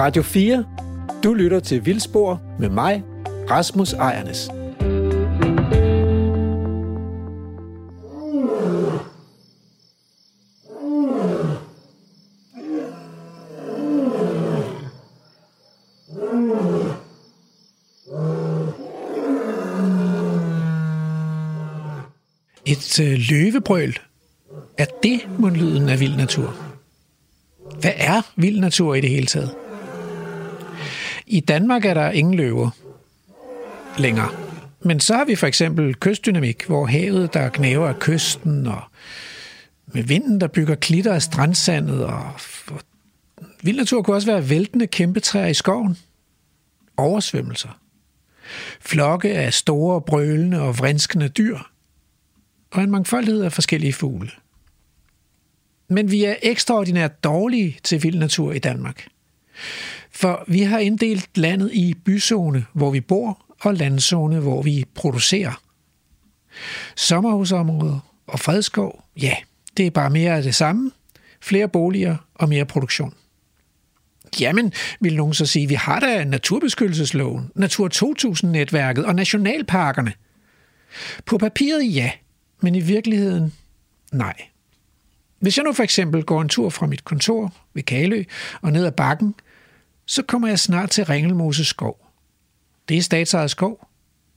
Radio 4. Du lytter til Vildspor med mig, Rasmus Ejernes. Et øh, løvebrøl. Er det mundlyden af vild natur? Hvad er vild natur i det hele taget? I Danmark er der ingen løver længere. Men så har vi for eksempel kystdynamik, hvor havet, der knæver af kysten, og med vinden, der bygger klitter af strandsandet, og vild natur kunne også være væltende kæmpetræer i skoven. Oversvømmelser. Flokke af store, brølende og vrinskende dyr. Og en mangfoldighed af forskellige fugle. Men vi er ekstraordinært dårlige til vild natur i Danmark. For vi har inddelt landet i byzone, hvor vi bor, og landzone, hvor vi producerer. Sommerhusområder og fredskov, ja, det er bare mere af det samme. Flere boliger og mere produktion. Jamen, vil nogen så sige, vi har da naturbeskyttelsesloven, Natur 2000-netværket og nationalparkerne. På papiret ja, men i virkeligheden nej. Hvis jeg nu for eksempel går en tur fra mit kontor ved Kalø og ned ad bakken, så kommer jeg snart til Ringelmose skov. Det er statsejet skov,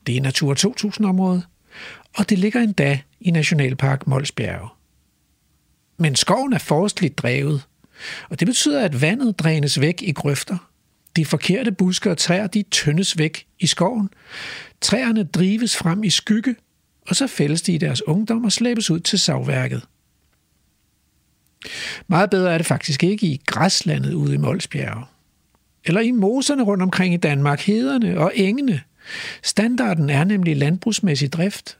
det er Natur 2000-område, og det ligger endda i Nationalpark Molsbjerge. Men skoven er forstligt drevet, og det betyder, at vandet drænes væk i grøfter. De forkerte buske og træer, de tyndes væk i skoven. Træerne drives frem i skygge, og så fældes de i deres ungdom og slæbes ud til savværket. Meget bedre er det faktisk ikke i græslandet ude i Molsbjerge. Eller i moserne rundt omkring i Danmark, hederne og engene. Standarden er nemlig landbrugsmæssig drift,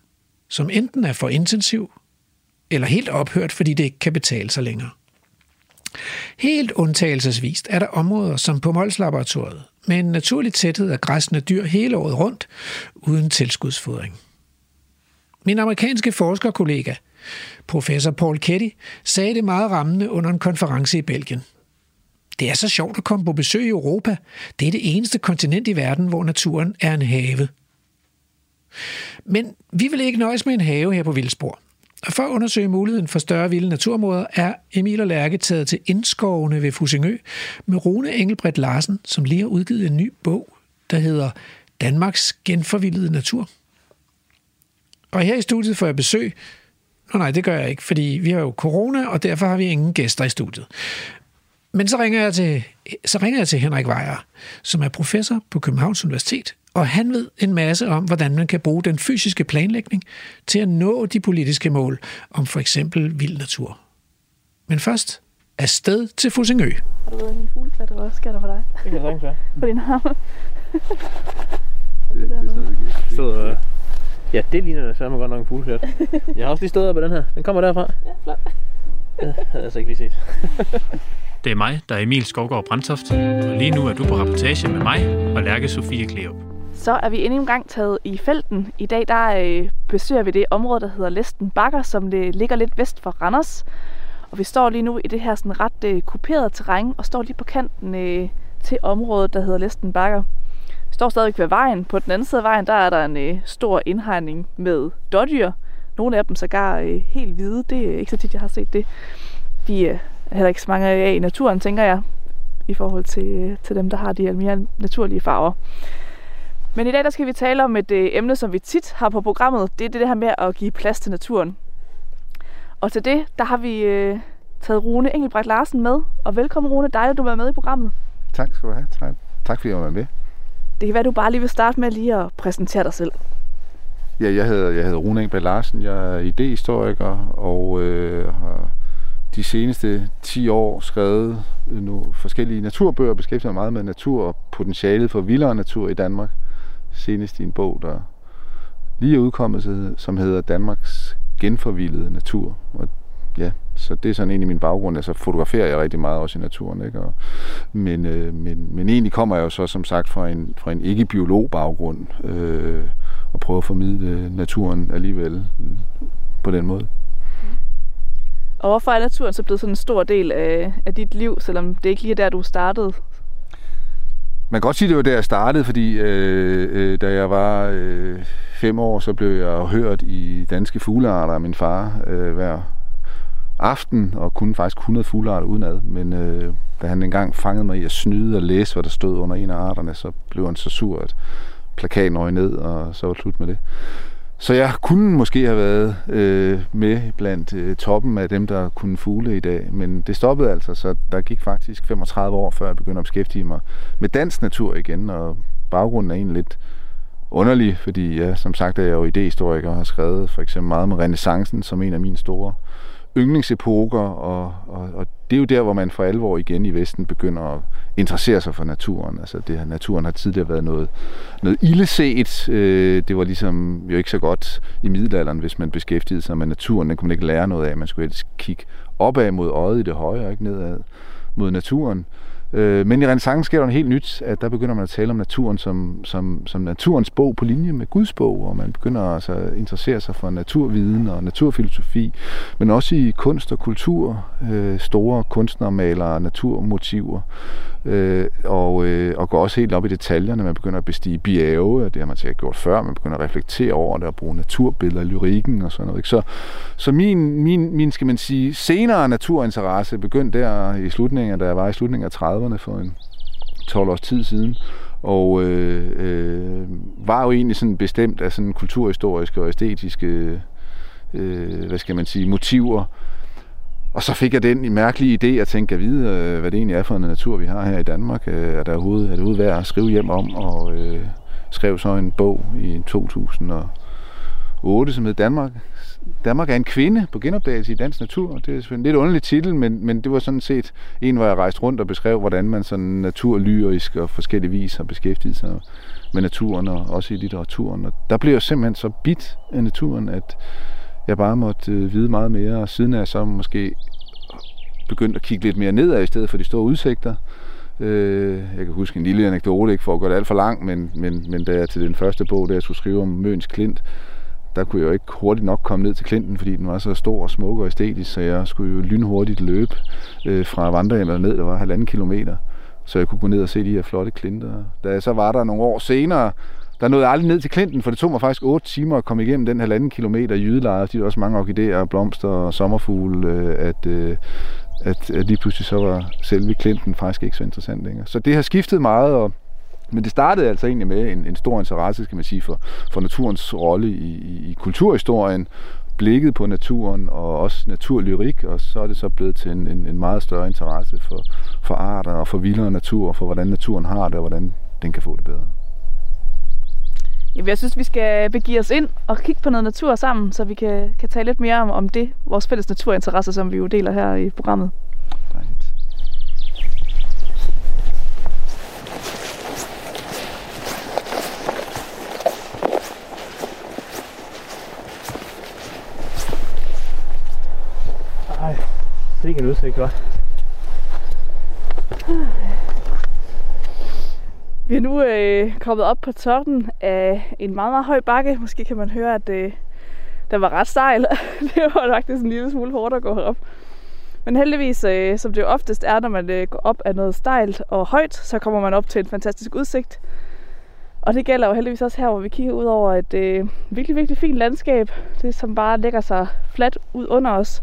som enten er for intensiv, eller helt ophørt, fordi det ikke kan betale sig længere. Helt undtagelsesvist er der områder som på Mols med en naturlig tæthed af græsne dyr hele året rundt, uden tilskudsfodring. Min amerikanske forskerkollega, professor Paul Ketty, sagde det meget rammende under en konference i Belgien. Det er så sjovt at komme på besøg i Europa. Det er det eneste kontinent i verden, hvor naturen er en have. Men vi vil ikke nøjes med en have her på Vildsborg. Og for at undersøge muligheden for større vilde naturområder, er Emil og Lærke taget til indskovene ved Fusingø med Rune Engelbredt Larsen, som lige har udgivet en ny bog, der hedder Danmarks genforvildede natur. Og her i studiet får jeg besøg. Nå nej, det gør jeg ikke, fordi vi har jo corona, og derfor har vi ingen gæster i studiet. Men så ringer jeg til, så ringer jeg til Henrik Weyer, som er professor på Københavns Universitet, og han ved en masse om, hvordan man kan bruge den fysiske planlægning til at nå de politiske mål om for eksempel vild natur. Men først afsted til Fusingø. Har du været i en fugleklatter også? Sker der for dig? Det kan jeg sagtens være. På din arme? Det, det er ikke. Stod, øh, ja, det ligner da samme godt nok en fugleklat. Jeg har også lige stået op på den her. Den kommer derfra. Ja, flot. Det havde jeg altså ikke lige set. Det er mig, der er Emil Skovgaard Brandtoft, og lige nu er du på rapportage med mig og Lærke Sofie Kleop. Så er vi endnu en gang taget i felten. I dag der øh, besøger vi det område, der hedder Læsten Bakker, som det ligger lidt vest for Randers. Og vi står lige nu i det her sådan ret øh, kuperede terræn, og står lige på kanten øh, til området, der hedder Læsten Bakker. Vi står stadigvæk ved vejen. På den anden side af vejen, der er der en øh, stor indhegning med dårdyr. Nogle af dem sågar øh, helt hvide. Det er ikke så tit, jeg har set det. De øh, heller ikke så mange af i naturen, tænker jeg, i forhold til, øh, til dem, der har de her mere naturlige farver. Men i dag der skal vi tale om et øh, emne, som vi tit har på programmet. Det er det her med at give plads til naturen. Og til det, der har vi øh, taget Rune Engelbrecht Larsen med. Og velkommen Rune, dejligt at du er med i programmet. Tak skal du have. Tak, tak fordi jeg var med. Det kan være, du bare lige vil starte med lige at præsentere dig selv. Ja, jeg hedder, jeg hedder Rune Engelbrecht Larsen. Jeg er idehistoriker og øh, har de seneste 10 år skrevet øh, nogle forskellige naturbøger, beskæftiger mig meget med natur og potentialet for vildere natur i Danmark. Senest i en bog, der lige er udkommet, som hedder Danmarks genforvildede natur. Og ja, så det er sådan egentlig min baggrund. Altså fotograferer jeg rigtig meget også i naturen. Ikke? Og, men, øh, men, men egentlig kommer jeg jo så som sagt fra en, fra en ikke-biolog baggrund øh, og prøver at formidle naturen alligevel på den måde. Og hvorfor er naturen så blevet sådan en stor del af, af dit liv, selvom det ikke lige er der, du startede? man kan godt sige, det var der, jeg startede, fordi øh, øh, da jeg var øh, fem år, så blev jeg hørt i danske fuglearter af min far øh, hver aften, og kunne faktisk 100 fuglearter udenad. Men øh, da han engang fangede mig i at snyde og læse, hvad der stod under en af arterne, så blev han så sur, at plakaten røg ned, og så var det slut med det. Så jeg kunne måske have været øh, med blandt øh, toppen af dem, der kunne fugle i dag, men det stoppede altså, så der gik faktisk 35 år, før jeg begyndte at beskæftige mig med dansk natur igen, og baggrunden er egentlig lidt underlig, fordi ja, som sagt er jeg jo idehistoriker og har skrevet for eksempel meget med renaissancen som en af mine store yndlingsepoker, og, og, og det er jo der, hvor man for alvor igen i Vesten begynder at interessere sig for naturen. Altså det her, naturen har tidligere været noget, noget illeset. Øh, det var ligesom jo ikke så godt i middelalderen, hvis man beskæftigede sig med naturen. Den kunne man ikke lære noget af. Man skulle helst kigge opad mod øjet i det høje, ikke nedad mod naturen. Øh, Øh, men i renaissance sker der noget helt nyt, at der begynder man at tale om naturen som, som, som naturens bog på linje med Guds bog, og man begynder altså at interessere sig for naturviden og naturfilosofi, men også i kunst og kultur, øh, store kunstnere maler naturmotiver, øh, og, øh, og går også helt op i detaljerne. Man begynder at bestige bjerge, det har man sikkert gjort før, man begynder at reflektere over det og bruge naturbilleder i lyrikken og sådan noget. Ikke? Så, så min, min, min, skal man sige, senere naturinteresse begyndte der i slutningen, da jeg var i slutningen af 30'erne for en 12 års tid siden, og øh, øh, var jo egentlig sådan bestemt af sådan kulturhistoriske og æstetiske øh, hvad skal man sige, motiver, og så fik jeg den mærkelige idé at tænke, at vide, øh, hvad det egentlig er for en natur, vi har her i Danmark. Øh, er, der overhovedet, er det overhovedet værd at skrive hjem om? Og øh, skrev så en bog i 2008, som hed Danmark. Danmark er en kvinde på genopdagelse i dansk natur. Det er selvfølgelig en lidt underlig titel, men, men det var sådan set en, hvor jeg rejste rundt og beskrev, hvordan man sådan naturlyrisk og forskellige vis har beskæftiget sig med naturen og også i litteraturen. Og der blev jeg simpelthen så bit af naturen, at jeg bare måtte øh, vide meget mere, og siden er jeg så måske begyndt at kigge lidt mere nedad i stedet for de store udsigter. Øh, jeg kan huske en lille anekdote, ikke for at gøre det alt for langt, men, men, men da jeg til den første bog, der jeg skulle skrive om Møns Klint, der kunne jeg jo ikke hurtigt nok komme ned til Klinten, fordi den var så stor og smuk og æstetisk, så jeg skulle jo lynhurtigt løbe øh, fra vandrehjemmet ned, der var halvanden kilometer, så jeg kunne gå ned og se de her flotte klinter. Da jeg så var der nogle år senere, der nåede jeg aldrig ned til Klinten, for det tog mig faktisk 8 timer at komme igennem den halvanden kilometer jydelejre, fordi der er også mange orkideer, blomster og sommerfugle, øh, at, øh, at, at lige pludselig så var selve Klinten faktisk ikke så interessant længere. Så det har skiftet meget, og men det startede altså egentlig med en, en stor interesse, skal man sige, for, for naturens rolle i, i, i kulturhistorien, blikket på naturen og også naturlyrik, og så er det så blevet til en, en, en meget større interesse for, for arter og for vildere natur, og for hvordan naturen har det, og hvordan den kan få det bedre. Jamen, jeg synes, vi skal begive os ind og kigge på noget natur sammen, så vi kan, kan tale lidt mere om, om det, vores fælles naturinteresse, som vi jo deler her i programmet. Dejligt. Ej, det er ikke en udsigt, hva'? Vi er nu øh, kommet op på toppen af en meget, meget høj bakke. Måske kan man høre, at øh, der var ret stejl. det var faktisk en lille smule hårdt at gå herop. Men heldigvis, øh, som det jo oftest er, når man øh, går op af noget stejlt og højt, så kommer man op til en fantastisk udsigt. Og det gælder jo heldigvis også her, hvor vi kigger ud over et øh, virkelig, virkelig fint landskab. Det som bare lægger sig fladt ud under os.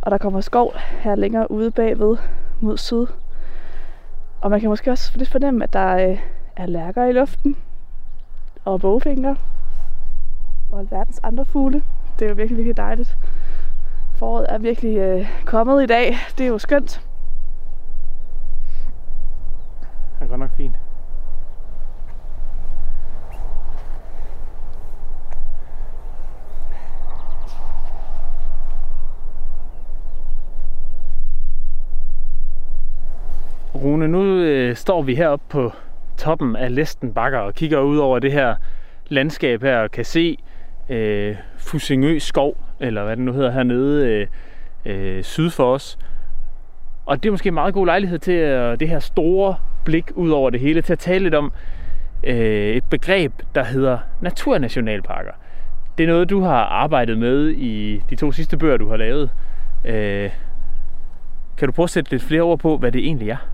Og der kommer skov her længere ude bagved mod syd. Og man kan måske også lidt fornemme, at der øh, er lærker i luften. Og bogfinger. Og alverdens andre fugle. Det er jo virkelig, virkelig dejligt. Foråret er virkelig øh, kommet i dag. Det er jo skønt. Det er godt nok fint. Rune, nu øh, står vi heroppe på toppen af Læsten Bakker og kigger ud over det her landskab her og kan se øh, Fusingø skov, eller hvad det nu hedder hernede øh, øh, syd for os. Og det er måske en meget god lejlighed til øh, det her store blik ud over det hele, til at tale lidt om øh, et begreb, der hedder naturnationalparker. Det er noget, du har arbejdet med i de to sidste bøger, du har lavet. Øh, kan du prøve at sætte lidt flere ord på, hvad det egentlig er?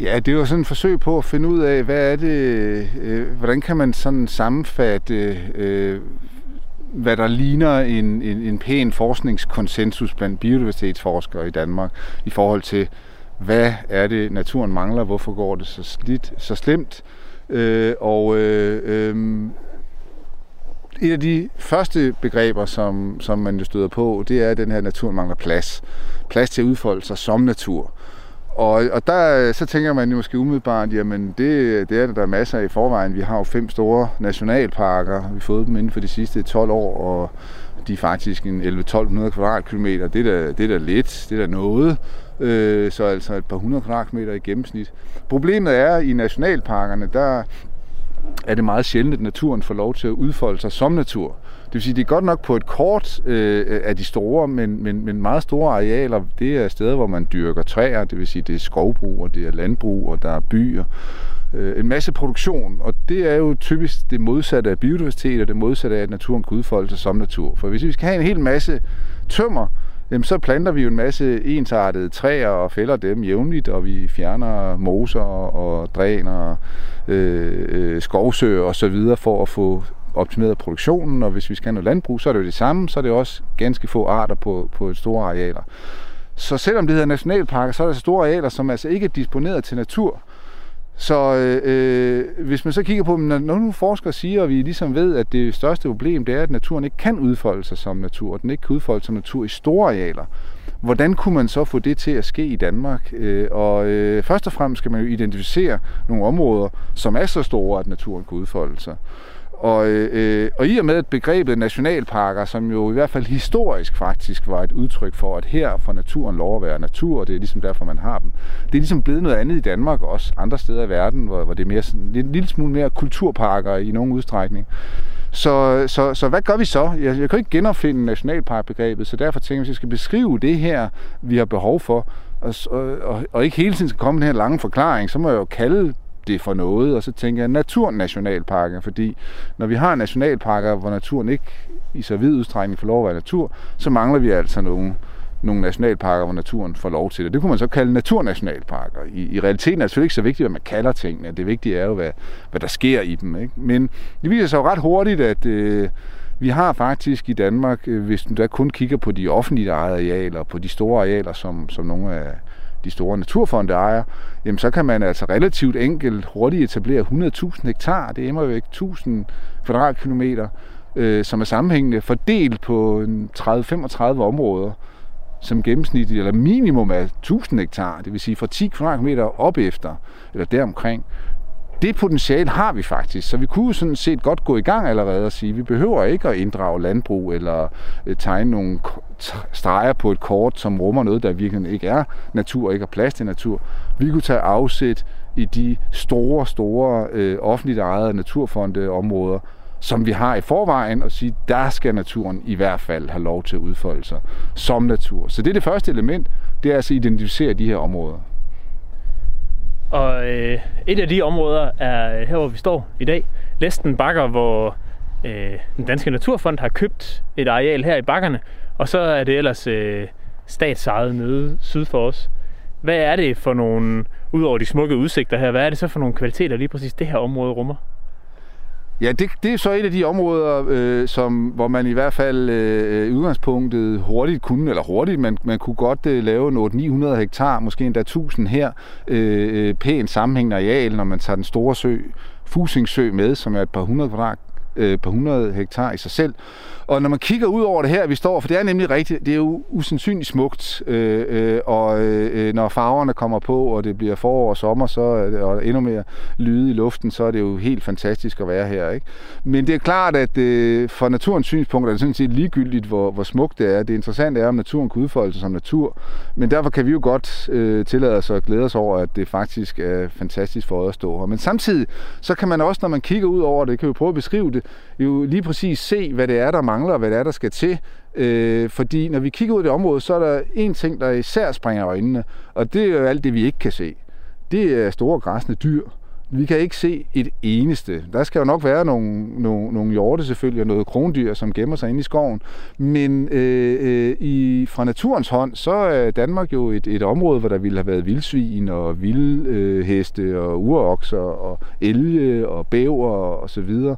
Ja, det er jo sådan et forsøg på at finde ud af, hvad er det, øh, hvordan kan man sådan sammenfatte, øh, hvad der ligner en, en, en pæn forskningskonsensus blandt biodiversitetsforskere i Danmark i forhold til, hvad er det, naturen mangler, hvorfor går det så, slidt, så slemt, øh, og øh, øh, et af de første begreber, som, som man jo støder på, det er, at den her natur mangler plads. Plads til at udfolde sig som natur. Og, og der, øh, så tænker man jo måske umiddelbart, jamen det, det er der, der er masser af i forvejen. Vi har jo fem store nationalparker. Vi har fået dem inden for de sidste 12 år, og de er faktisk en 11-1200 kvadratkilometer. Det er da, det er da lidt, det er da noget. Øh, så altså et par hundrede kvadratmeter i gennemsnit. Problemet er, at i nationalparkerne, der er det meget sjældent, at naturen får lov til at udfolde sig som natur. Det vil sige, det er godt nok på et kort øh, af de store, men, men, men meget store arealer, det er steder, hvor man dyrker træer, det vil sige, det er skovbrug, og det er landbrug, og der er byer. Øh, en masse produktion, og det er jo typisk det modsatte af biodiversitet, og det modsatte af, at naturen kan udfolde sig som natur. For hvis vi skal have en hel masse tømmer, jamen så planter vi jo en masse ensartede træer og fælder dem jævnligt, og vi fjerner moser og dræner, øh, øh, skovsøer og så videre for at få optimeret produktionen, og hvis vi skal have noget landbrug, så er det jo det samme, så er det også ganske få arter på, på store arealer. Så selvom det hedder nationalparker, så er der så store arealer, som altså ikke er disponeret til natur. Så øh, øh hvis man så kigger på, når nu forskere siger, og vi ligesom ved, at det største problem, det er, at naturen ikke kan udfolde sig som natur, og den ikke kan udfolde sig som natur i store arealer. Hvordan kunne man så få det til at ske i Danmark? Øh, og øh, først og fremmest skal man jo identificere nogle områder, som er så store, at naturen kan udfolde sig. Og, øh, og i og med at begrebet nationalparker, som jo i hvert fald historisk faktisk var et udtryk for, at her får naturen lov at være natur, og det er ligesom derfor, man har dem. Det er ligesom blevet noget andet i Danmark og også andre steder i verden, hvor, hvor det er mere, sådan, en lille smule mere kulturparker i nogen udstrækning. Så, så, så hvad gør vi så? Jeg, jeg kan ikke genopfinde nationalparkbegrebet, så derfor tænker jeg, at jeg skal beskrive det her, vi har behov for, og, og, og ikke hele tiden skal komme den her lange forklaring, så må jeg jo kalde det for noget, og så tænker jeg naturnationalparker, fordi når vi har nationalparker, hvor naturen ikke i så vid udstrækning får lov at være natur, så mangler vi altså nogle, nogle nationalparker, hvor naturen får lov til det. Det kunne man så kalde naturnationalparker. I, i realiteten er det selvfølgelig ikke så vigtigt, hvad man kalder tingene. Det vigtige er jo, hvad, hvad der sker i dem. Ikke? Men det viser sig jo ret hurtigt, at øh, vi har faktisk i Danmark, øh, hvis du da kun kigger på de offentlige arealer, på de store arealer, som, som nogle af de store naturfonde ejer, jamen så kan man altså relativt enkelt hurtigt etablere 100.000 hektar, det er jo væk 1000 kvadratkilometer, øh, som er sammenhængende, fordelt på 30-35 områder, som gennemsnitligt, eller minimum er 1000 hektar, det vil sige fra 10 kvadratmeter op efter, eller deromkring det potentiale har vi faktisk, så vi kunne sådan set godt gå i gang allerede og sige, at vi behøver ikke at inddrage landbrug eller øh, tegne nogle streger på et kort, som rummer noget, der virkelig ikke er natur, ikke er plads til natur. Vi kunne tage afsæt i de store, store øh, offentligt ejede naturfondeområder, som vi har i forvejen, og sige, der skal naturen i hvert fald have lov til at udfolde sig som natur. Så det er det første element, det er altså at identificere de her områder. Og øh, et af de områder er øh, her, hvor vi står i dag. Læsten Bakker, hvor øh, den Danske Naturfond har købt et areal her i bakkerne. Og så er det ellers øh, statsejet nede syd for os. Hvad er det for nogle, udover de smukke udsigter her, hvad er det så for nogle kvaliteter lige præcis det her område rummer? Ja, det, det er så et af de områder, øh, som, hvor man i hvert fald øh, i udgangspunktet hurtigt kunne, eller hurtigt, man, man kunne godt øh, lave noget 900 hektar, måske endda 1000 her, øh, øh, pænt sammenhængende areal, når man tager den store sø, Fusingsø med, som er et par hundrede kvadrat, øh, par hundrede hektar i sig selv. Og når man kigger ud over det her, vi står, for det er nemlig rigtigt, det er jo usandsynligt smukt, øh, øh, og øh, øh når farverne kommer på, og det bliver forår og sommer, så og endnu mere lyde i luften, så er det jo helt fantastisk at være her. Ikke? Men det er klart, at øh, fra naturens synspunkt er det sådan set ligegyldigt, hvor, hvor smukt det er. Det interessante er, om naturen kan udfolde sig som natur, men derfor kan vi jo godt øh, tillade os at glæde os over, at det faktisk er fantastisk for os at stå her. Men samtidig, så kan man også, når man kigger ud over det, kan vi prøve at beskrive det, jo lige præcis se, hvad det er, der mangler, og hvad det er, der skal til. Øh, fordi når vi kigger ud i det område, så er der en ting, der især springer øjnene, og det er jo alt det, vi ikke kan se. Det er store græsne dyr. Vi kan ikke se et eneste. Der skal jo nok være nogle, nogle, nogle hjorte selvfølgelig, og noget krondyr, som gemmer sig inde i skoven. Men øh, øh, i, fra naturens hånd, så er Danmark jo et, et område, hvor der ville have været vildsvin og vildheste øh, og urokser og elge og bæver og så videre.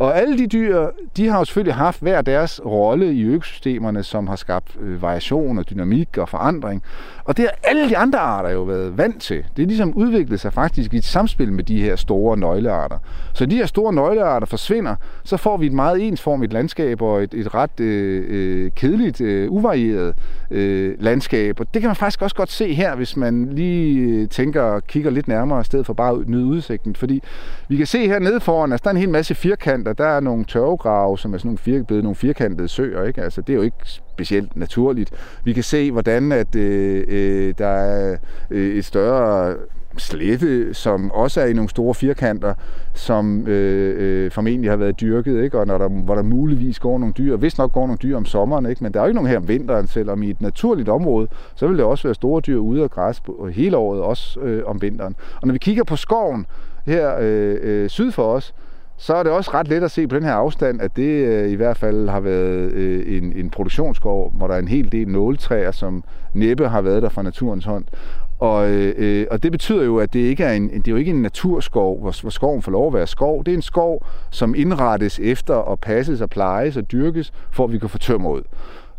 Og alle de dyr, de har jo selvfølgelig haft hver deres rolle i økosystemerne, som har skabt øh, variation og dynamik og forandring. Og det har alle de andre arter jo været vant til. Det er ligesom udviklet sig faktisk i et samspil med de her store nøglearter. Så de her store nøglearter forsvinder, så får vi et meget ensformigt landskab og et, et ret øh, øh, kedeligt, øh, uvarieret øh, landskab. Og det kan man faktisk også godt se her, hvis man lige øh, tænker og kigger lidt nærmere, i stedet for bare at nyde udsigten. Fordi vi kan se her nede foran, altså der er en hel masse firkanter. Der er nogle tørvegrave, som er sådan nogle, fir, blevet nogle firkantede søer. Ikke? Altså, det er jo ikke specielt naturligt. Vi kan se, hvordan at, øh, øh, der er øh, et større slette, som også er i nogle store firkanter, som øh, øh, formentlig har været dyrket, ikke? og når der, hvor der muligvis går nogle dyr, hvis nok går nogle dyr om sommeren, ikke? men der er jo ikke nogen her om vinteren, selvom i et naturligt område, så vil der også være store dyr ude og græs på, hele året, også øh, om vinteren. Og når vi kigger på skoven her øh, øh, syd for os, så er det også ret let at se på den her afstand, at det øh, i hvert fald har været øh, en, en produktionsskov, hvor der er en hel del nåletræer, som næppe har været der fra naturens hånd. Og, øh, øh og det betyder jo, at det ikke er en, det er jo ikke en naturskov, hvor, hvor skoven får lov at være skov. Det er en skov, som indrettes efter at passes og plejes og dyrkes, for at vi kan få tømmer ud.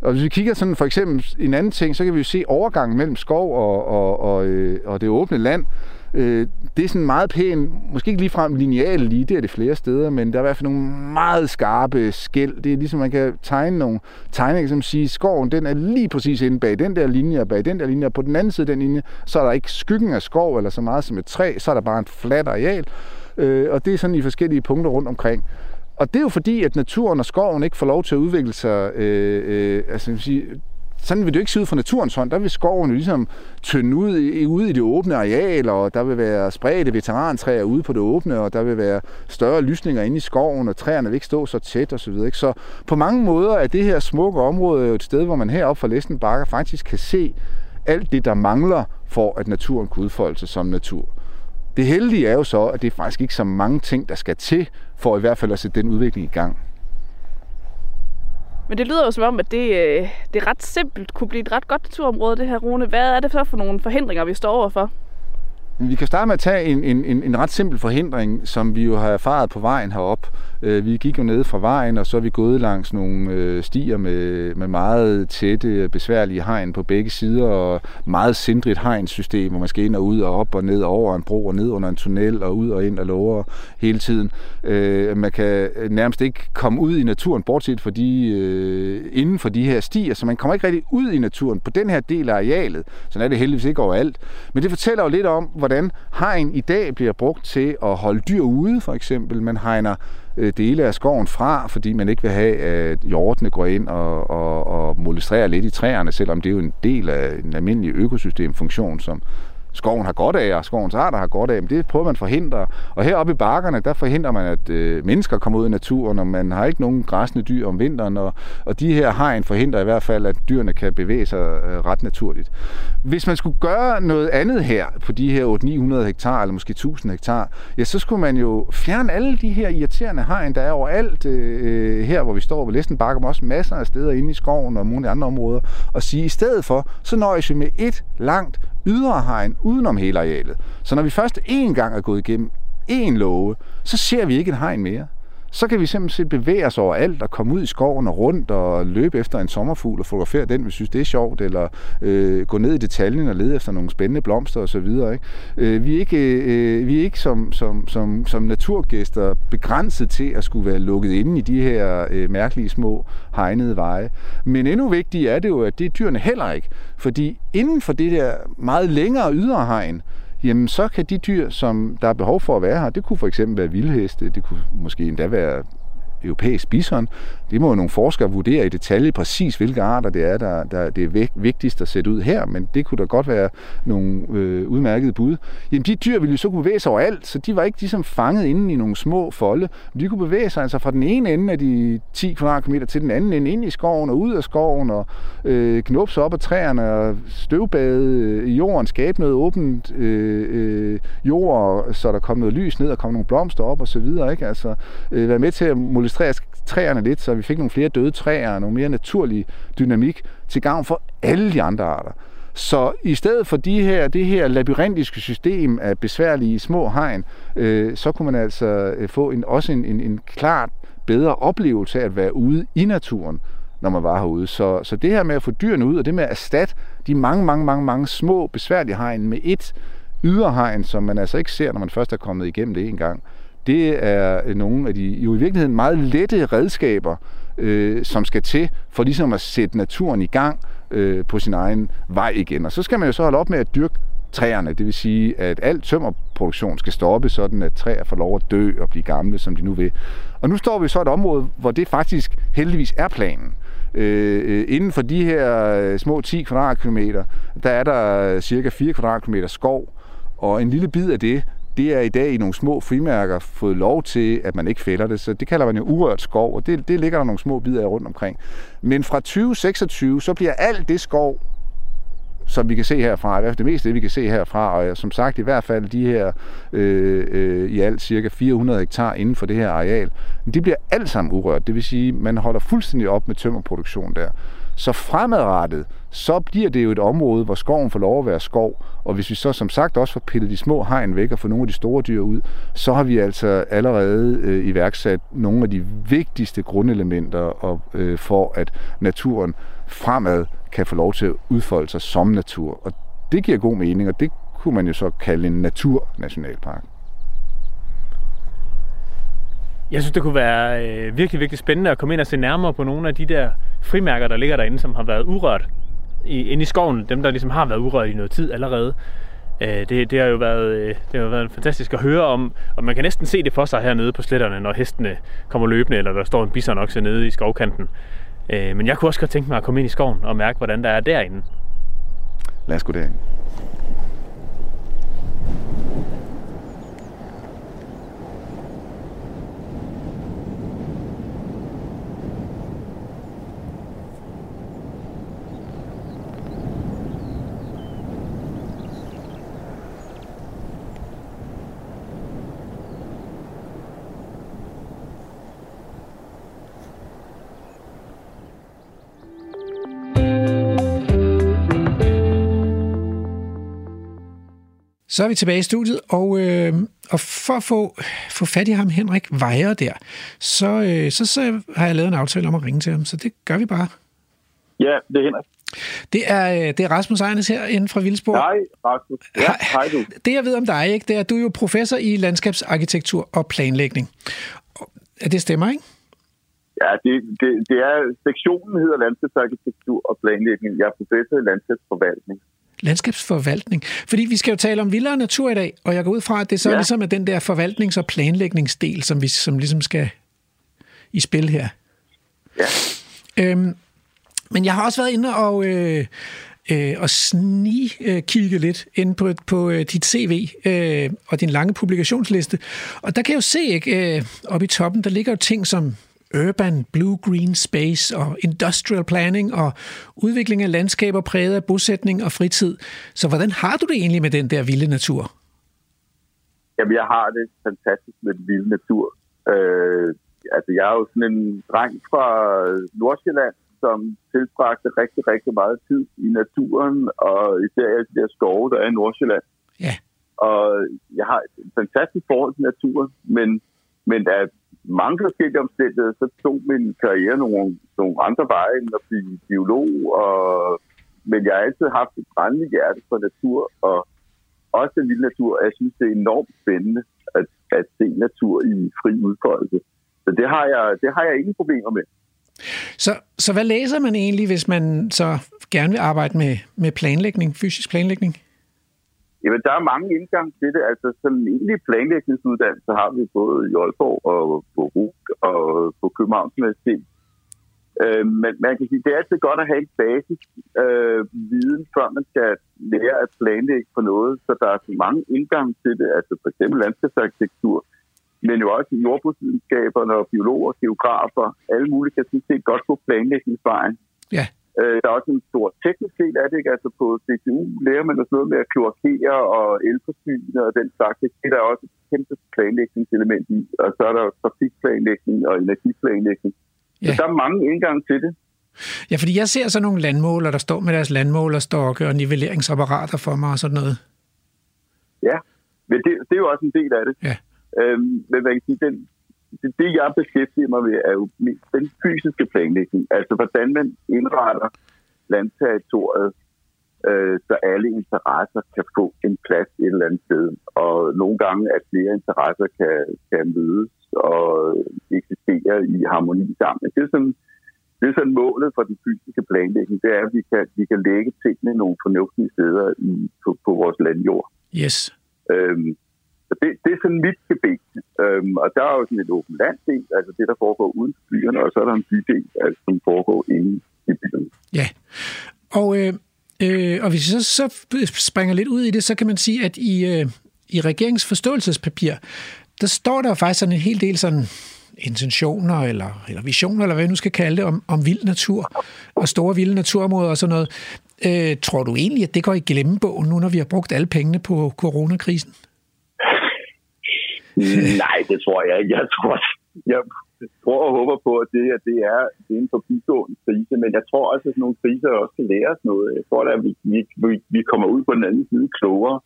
Og hvis vi kigger sådan for eksempel en anden ting, så kan vi jo se overgangen mellem skov og, og, og, øh, og det åbne land. Øh, det er sådan meget pæn, måske ikke ligefrem lineal lige, det er det flere steder, men der er i hvert fald nogle meget skarpe skæld. Det er ligesom, man kan tegne nogle tegninger, som siger, skoven den er lige præcis inde bag den der linje, og bag den der linje, og på den anden side af den linje, så er der ikke skyggen af skov, eller så meget som et træ, så er der bare en flat areal. Øh, og det er sådan i forskellige punkter rundt omkring. Og det er jo fordi, at naturen og skoven ikke får lov til at udvikle sig. Øh, øh, altså, sige, sådan vil det jo ikke se ud fra naturens hånd. Der vil skoven jo ligesom tynde ud, ude i det åbne areal, og der vil være spredte veterantræer ude på det åbne, og der vil være større lysninger inde i skoven, og træerne vil ikke stå så tæt osv. Så, så på mange måder er det her smukke område jo et sted, hvor man heroppe fra Læsten Bakker faktisk kan se alt det, der mangler for, at naturen kan udfolde sig som natur. Det heldige er jo så, at det er faktisk ikke så mange ting, der skal til, for i hvert fald at sætte den udvikling i gang. Men det lyder jo som om, at det, øh, det ret simpelt kunne blive et ret godt naturområde, det her, Rune. Hvad er det så for nogle forhindringer, vi står overfor? Vi kan starte med at tage en, en, en en ret simpel forhindring, som vi jo har erfaret på vejen herop. Øh, vi gik jo ned fra vejen, og så er vi gået langs nogle øh, stier med, med meget tætte, besværlige hegn på begge sider, og meget sindrigt hegnssystem, hvor man skal ind og ud og op og ned over en bro og ned under en tunnel og ud og ind og lover hele tiden. Øh, man kan øh, nærmest ikke komme ud i naturen, bortset fra de, øh, inden for de her stier, så man kommer ikke rigtig ud i naturen på den her del af arealet. Sådan er det heldigvis ikke overalt. Men det fortæller jo lidt om, hvordan hegn i dag bliver brugt til at holde dyr ude, for eksempel. Man hegner øh, dele af skoven fra, fordi man ikke vil have, at hjortene går ind og, og, og molestrerer lidt i træerne, selvom det er jo en del af en almindelig økosystemfunktion, som, skoven har godt af, og skovens arter har godt af, men det prøver man at forhindre. Og heroppe i bakkerne, der forhindrer man, at øh, mennesker kommer ud i naturen, og man har ikke nogen græsne dyr om vinteren, og, og de her hegn forhindrer i hvert fald, at dyrene kan bevæge sig øh, ret naturligt. Hvis man skulle gøre noget andet her, på de her 800-900 hektar, eller måske 1000 hektar, ja, så skulle man jo fjerne alle de her irriterende hegn, der er overalt øh, øh her, hvor vi står ved Læsten Bakker, men også masser af steder inde i skoven og nogle andre områder, og sige, i stedet for, så nøjes vi med et langt ydre hegn udenom hele arealet. Så når vi først én gang er gået igennem én låge, så ser vi ikke en hegn mere så kan vi simpelthen bevæge os over alt og komme ud i skoven og rundt og løbe efter en sommerfugl og fotografere den, hvis vi synes, det er sjovt, eller øh, gå ned i detaljen og lede efter nogle spændende blomster osv. Ikke? Øh, vi er ikke, øh, vi er ikke som, som, som, som naturgæster begrænset til at skulle være lukket inde i de her øh, mærkelige små hegnede veje. Men endnu vigtigere er det jo, at det er dyrene heller ikke. Fordi inden for det der meget længere ydre hegn, jamen så kan de dyr, som der er behov for at være her, det kunne for eksempel være vildheste, det kunne måske endda være europæisk bison. Det må jo nogle forskere vurdere i detalje præcis, hvilke arter det er, der, der det er vigtigst at sætte ud her, men det kunne da godt være nogle øh, udmærkede bud. Jamen, de dyr ville jo så kunne bevæge sig overalt, så de var ikke ligesom fanget inde i nogle små folde. De kunne bevæge sig altså fra den ene ende af de 10 kvadratmeter til den anden ende, ind i skoven og ud af skoven, og øh, knupse op af træerne og støvbade øh, i jorden, skabe noget åbent øh, øh, jord, så der kom noget lys ned og kom nogle blomster op og så videre. Ikke? Altså, øh, være med til at molestrere træerne lidt, så vi fik nogle flere døde træer og nogle mere naturlig dynamik til gavn for alle de andre arter. Så i stedet for de her, det her labyrintiske system af besværlige små hegn, øh, så kunne man altså øh, få en, også en, en, en klart bedre oplevelse af at være ude i naturen, når man var herude. Så, så det her med at få dyrene ud, og det med at erstatte de mange, mange, mange, mange små besværlige hegn med et yderhegn, som man altså ikke ser, når man først er kommet igennem det en gang, det er øh, nogle af de jo i virkeligheden meget lette redskaber, øh, som skal til for ligesom at sætte naturen i gang øh, på sin egen vej igen. Og så skal man jo så holde op med at dyrke træerne. Det vil sige, at al tømmerproduktion skal stoppe, sådan at træer får lov at dø og blive gamle, som de nu vil. Og nu står vi så et område, hvor det faktisk heldigvis er planen. Øh, øh inden for de her øh, små 10 kvadratkilometer, der er der cirka 4 kvadratkilometer skov, og en lille bid af det, det er i dag i nogle små frimærker fået lov til, at man ikke fælder det. Så det kalder man jo urørt skov, og det, det ligger der nogle små bidder af rundt omkring. Men fra 2026, så bliver alt det skov, som vi kan se herfra, i hvert fald det meste det, vi kan se herfra, og som sagt i hvert fald de her øh, øh, i alt cirka 400 hektar inden for det her areal, de bliver alt sammen urørt. Det vil sige, man holder fuldstændig op med tømmerproduktion der. Så fremadrettet, så bliver det jo et område, hvor skoven får lov at være skov, og hvis vi så som sagt også får pillet de små hegn væk og får nogle af de store dyr ud, så har vi altså allerede øh, iværksat nogle af de vigtigste grundelementer og, øh, for, at naturen fremad kan få lov til at udfolde sig som natur. Og det giver god mening, og det kunne man jo så kalde en naturnationalpark. Jeg synes, det kunne være øh, virkelig, virkelig spændende at komme ind og se nærmere på nogle af de der frimærker, der ligger derinde, som har været urørt i, inde i skoven. Dem, der ligesom har været urørt i noget tid allerede. Øh, det, det, har jo været, øh, det har været fantastisk at høre om, og man kan næsten se det for sig hernede på sletterne, når hestene kommer løbende, eller der står en bisonokse nede i skovkanten. Øh, men jeg kunne også godt tænke mig at komme ind i skoven og mærke, hvordan der er derinde. Lad os gå derind. Så er vi tilbage i studiet, og, øh, og for at få, få fat i ham, Henrik Vejer der, så, øh, så, så har jeg lavet en aftale om at ringe til ham, så det gør vi bare. Ja, det er Henrik. Det er, øh, det er Rasmus Ejnes her inden fra Vildsborg. Hej, Rasmus. Ja, hej, du. Det jeg ved om dig, ikke, det er, at du er jo professor i landskabsarkitektur og planlægning. Det stemmer, ikke? Ja, det, det, det er, sektionen hedder landskabsarkitektur og planlægning. Jeg er professor i landskabsforvaltning landskabsforvaltning. Fordi vi skal jo tale om vildere natur i dag, og jeg går ud fra, at det så ja. ligesom er den der forvaltnings- og planlægningsdel, som vi som ligesom skal i spil her. Ja. Øhm, men jeg har også været inde og, øh, øh, og sni øh, kigge lidt ind på, på øh, dit CV øh, og din lange publikationsliste. Og der kan jeg jo se, ikke, øh, oppe i toppen, der ligger jo ting som urban, blue-green space og industrial planning og udvikling af landskaber præget af bosætning og fritid. Så hvordan har du det egentlig med den der vilde natur? Jamen, jeg har det fantastisk med den vilde natur. Øh, altså, jeg er jo sådan en dreng fra Nordsjælland, som tilbragte rigtig, rigtig meget tid i naturen, og især i de der skove, der er i Nordsjælland. Ja. Og jeg har et fantastisk forhold til naturen, men, men at mange forskellige omstændigheder, så tog min karriere nogle, nogle andre veje end at blive biolog. Og, men jeg har altid haft et brændende hjerte for natur, og også den lille natur. Jeg synes, det er enormt spændende at, at se natur i fri udfoldelse. Så det har jeg, det har jeg ingen problemer med. Så, så hvad læser man egentlig, hvis man så gerne vil arbejde med, med planlægning, fysisk planlægning? Jamen, der er mange indgange til det. Altså, sådan egentlig planlægningsuddannelse har vi både i Aalborg og på RUG og på Københavns Universitet. Øh, men man kan sige, det er altid godt at have en basis øh, viden, før man skal lære at planlægge på noget. Så der er så mange indgange til det, altså for eksempel landskabsarkitektur, men jo også jordbrugsvidenskaberne og biologer, geografer, alle mulige kan sådan set godt få planlægningsvejen. Øh, der er også en stor teknisk del af det, ikke? altså på DTU lærer man også noget med at kloakere og elforsyne og den slags. Det er der også et kæmpe planlægningselement i, og så er der trafikplanlægning og energiplanlægning. Ja. Så der er mange indgang til det. Ja, fordi jeg ser så nogle landmåler, der står med deres landmålerstokke og nivelleringsapparater for mig og sådan noget. Ja, men det, det er jo også en del af det. Ja. Øhm, men man kan sige, den, det, det, jeg beskæftiger mig med, er jo den fysiske planlægning. Altså, hvordan man indretter landterritoriet, øh, så alle interesser kan få en plads et eller andet sted. Og nogle gange, at flere interesser kan, kan mødes og eksistere i harmoni sammen. Det er sådan, det er sådan målet for den fysiske planlægning, det er, at vi kan, vi kan lægge tingene nogle fornuftige steder i, på, på vores landjord. Yes. Øhm, så det, det er sådan mit gebet. Øhm, og der er jo sådan et åbent landdel, altså det, der foregår uden for byerne, og så er der en bydel, altså, som foregår inde i byerne. Ja. Og, øh, øh, og hvis vi så, så springer lidt ud i det, så kan man sige, at i, øh, i regeringens forståelsespapir, der står der faktisk sådan en hel del sådan intentioner eller, eller visioner, eller hvad vi nu skal kalde det, om, om vild natur og store vilde naturområder og sådan noget. Øh, tror du egentlig, at det går i glemmebogen nu, når vi har brugt alle pengene på coronakrisen? Nej, det tror jeg ikke. Jeg tror, jeg tror og håber på, at det, at det er, det er en forbigående krise, men jeg tror også, at nogle kriser også kan lære os noget. Jeg tror, at vi, vi, vi kommer ud på den anden side klogere.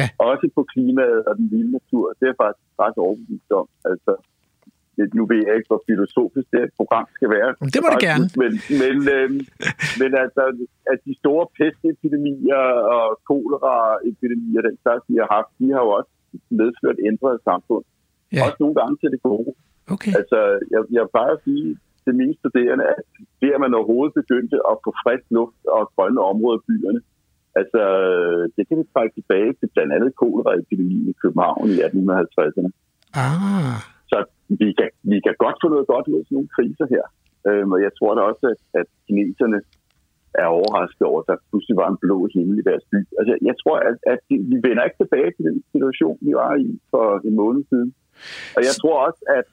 Ja. Også på klimaet og den vilde natur. Det er faktisk ret overbevist om. Altså, nu ved jeg ikke, hvor filosofisk det program skal være. Det må det gerne. Men, men, øhm, men altså, at de store pestepidemier og koleraepidemier, den slags, vi har haft, de har jo også medført ændret samfund. Ja. Også nogle gange til det gode. Okay. Altså, jeg, jeg plejer at sige til mine studerende, at det, at man overhovedet begyndte at få frisk luft og grønne områder i byerne, altså, det kan vi trække tilbage til blandt andet koleraepidemien i København i 1850'erne. Ah, Så vi kan, vi kan godt få noget godt ud af sådan nogle kriser her. Øhm, og jeg tror da også, at, at kineserne er overrasket over, at der pludselig var en blå himmel i deres by. Altså, jeg tror, at, at de- vi vender ikke tilbage til den situation, vi var i for en måned siden. Og jeg tror også, at,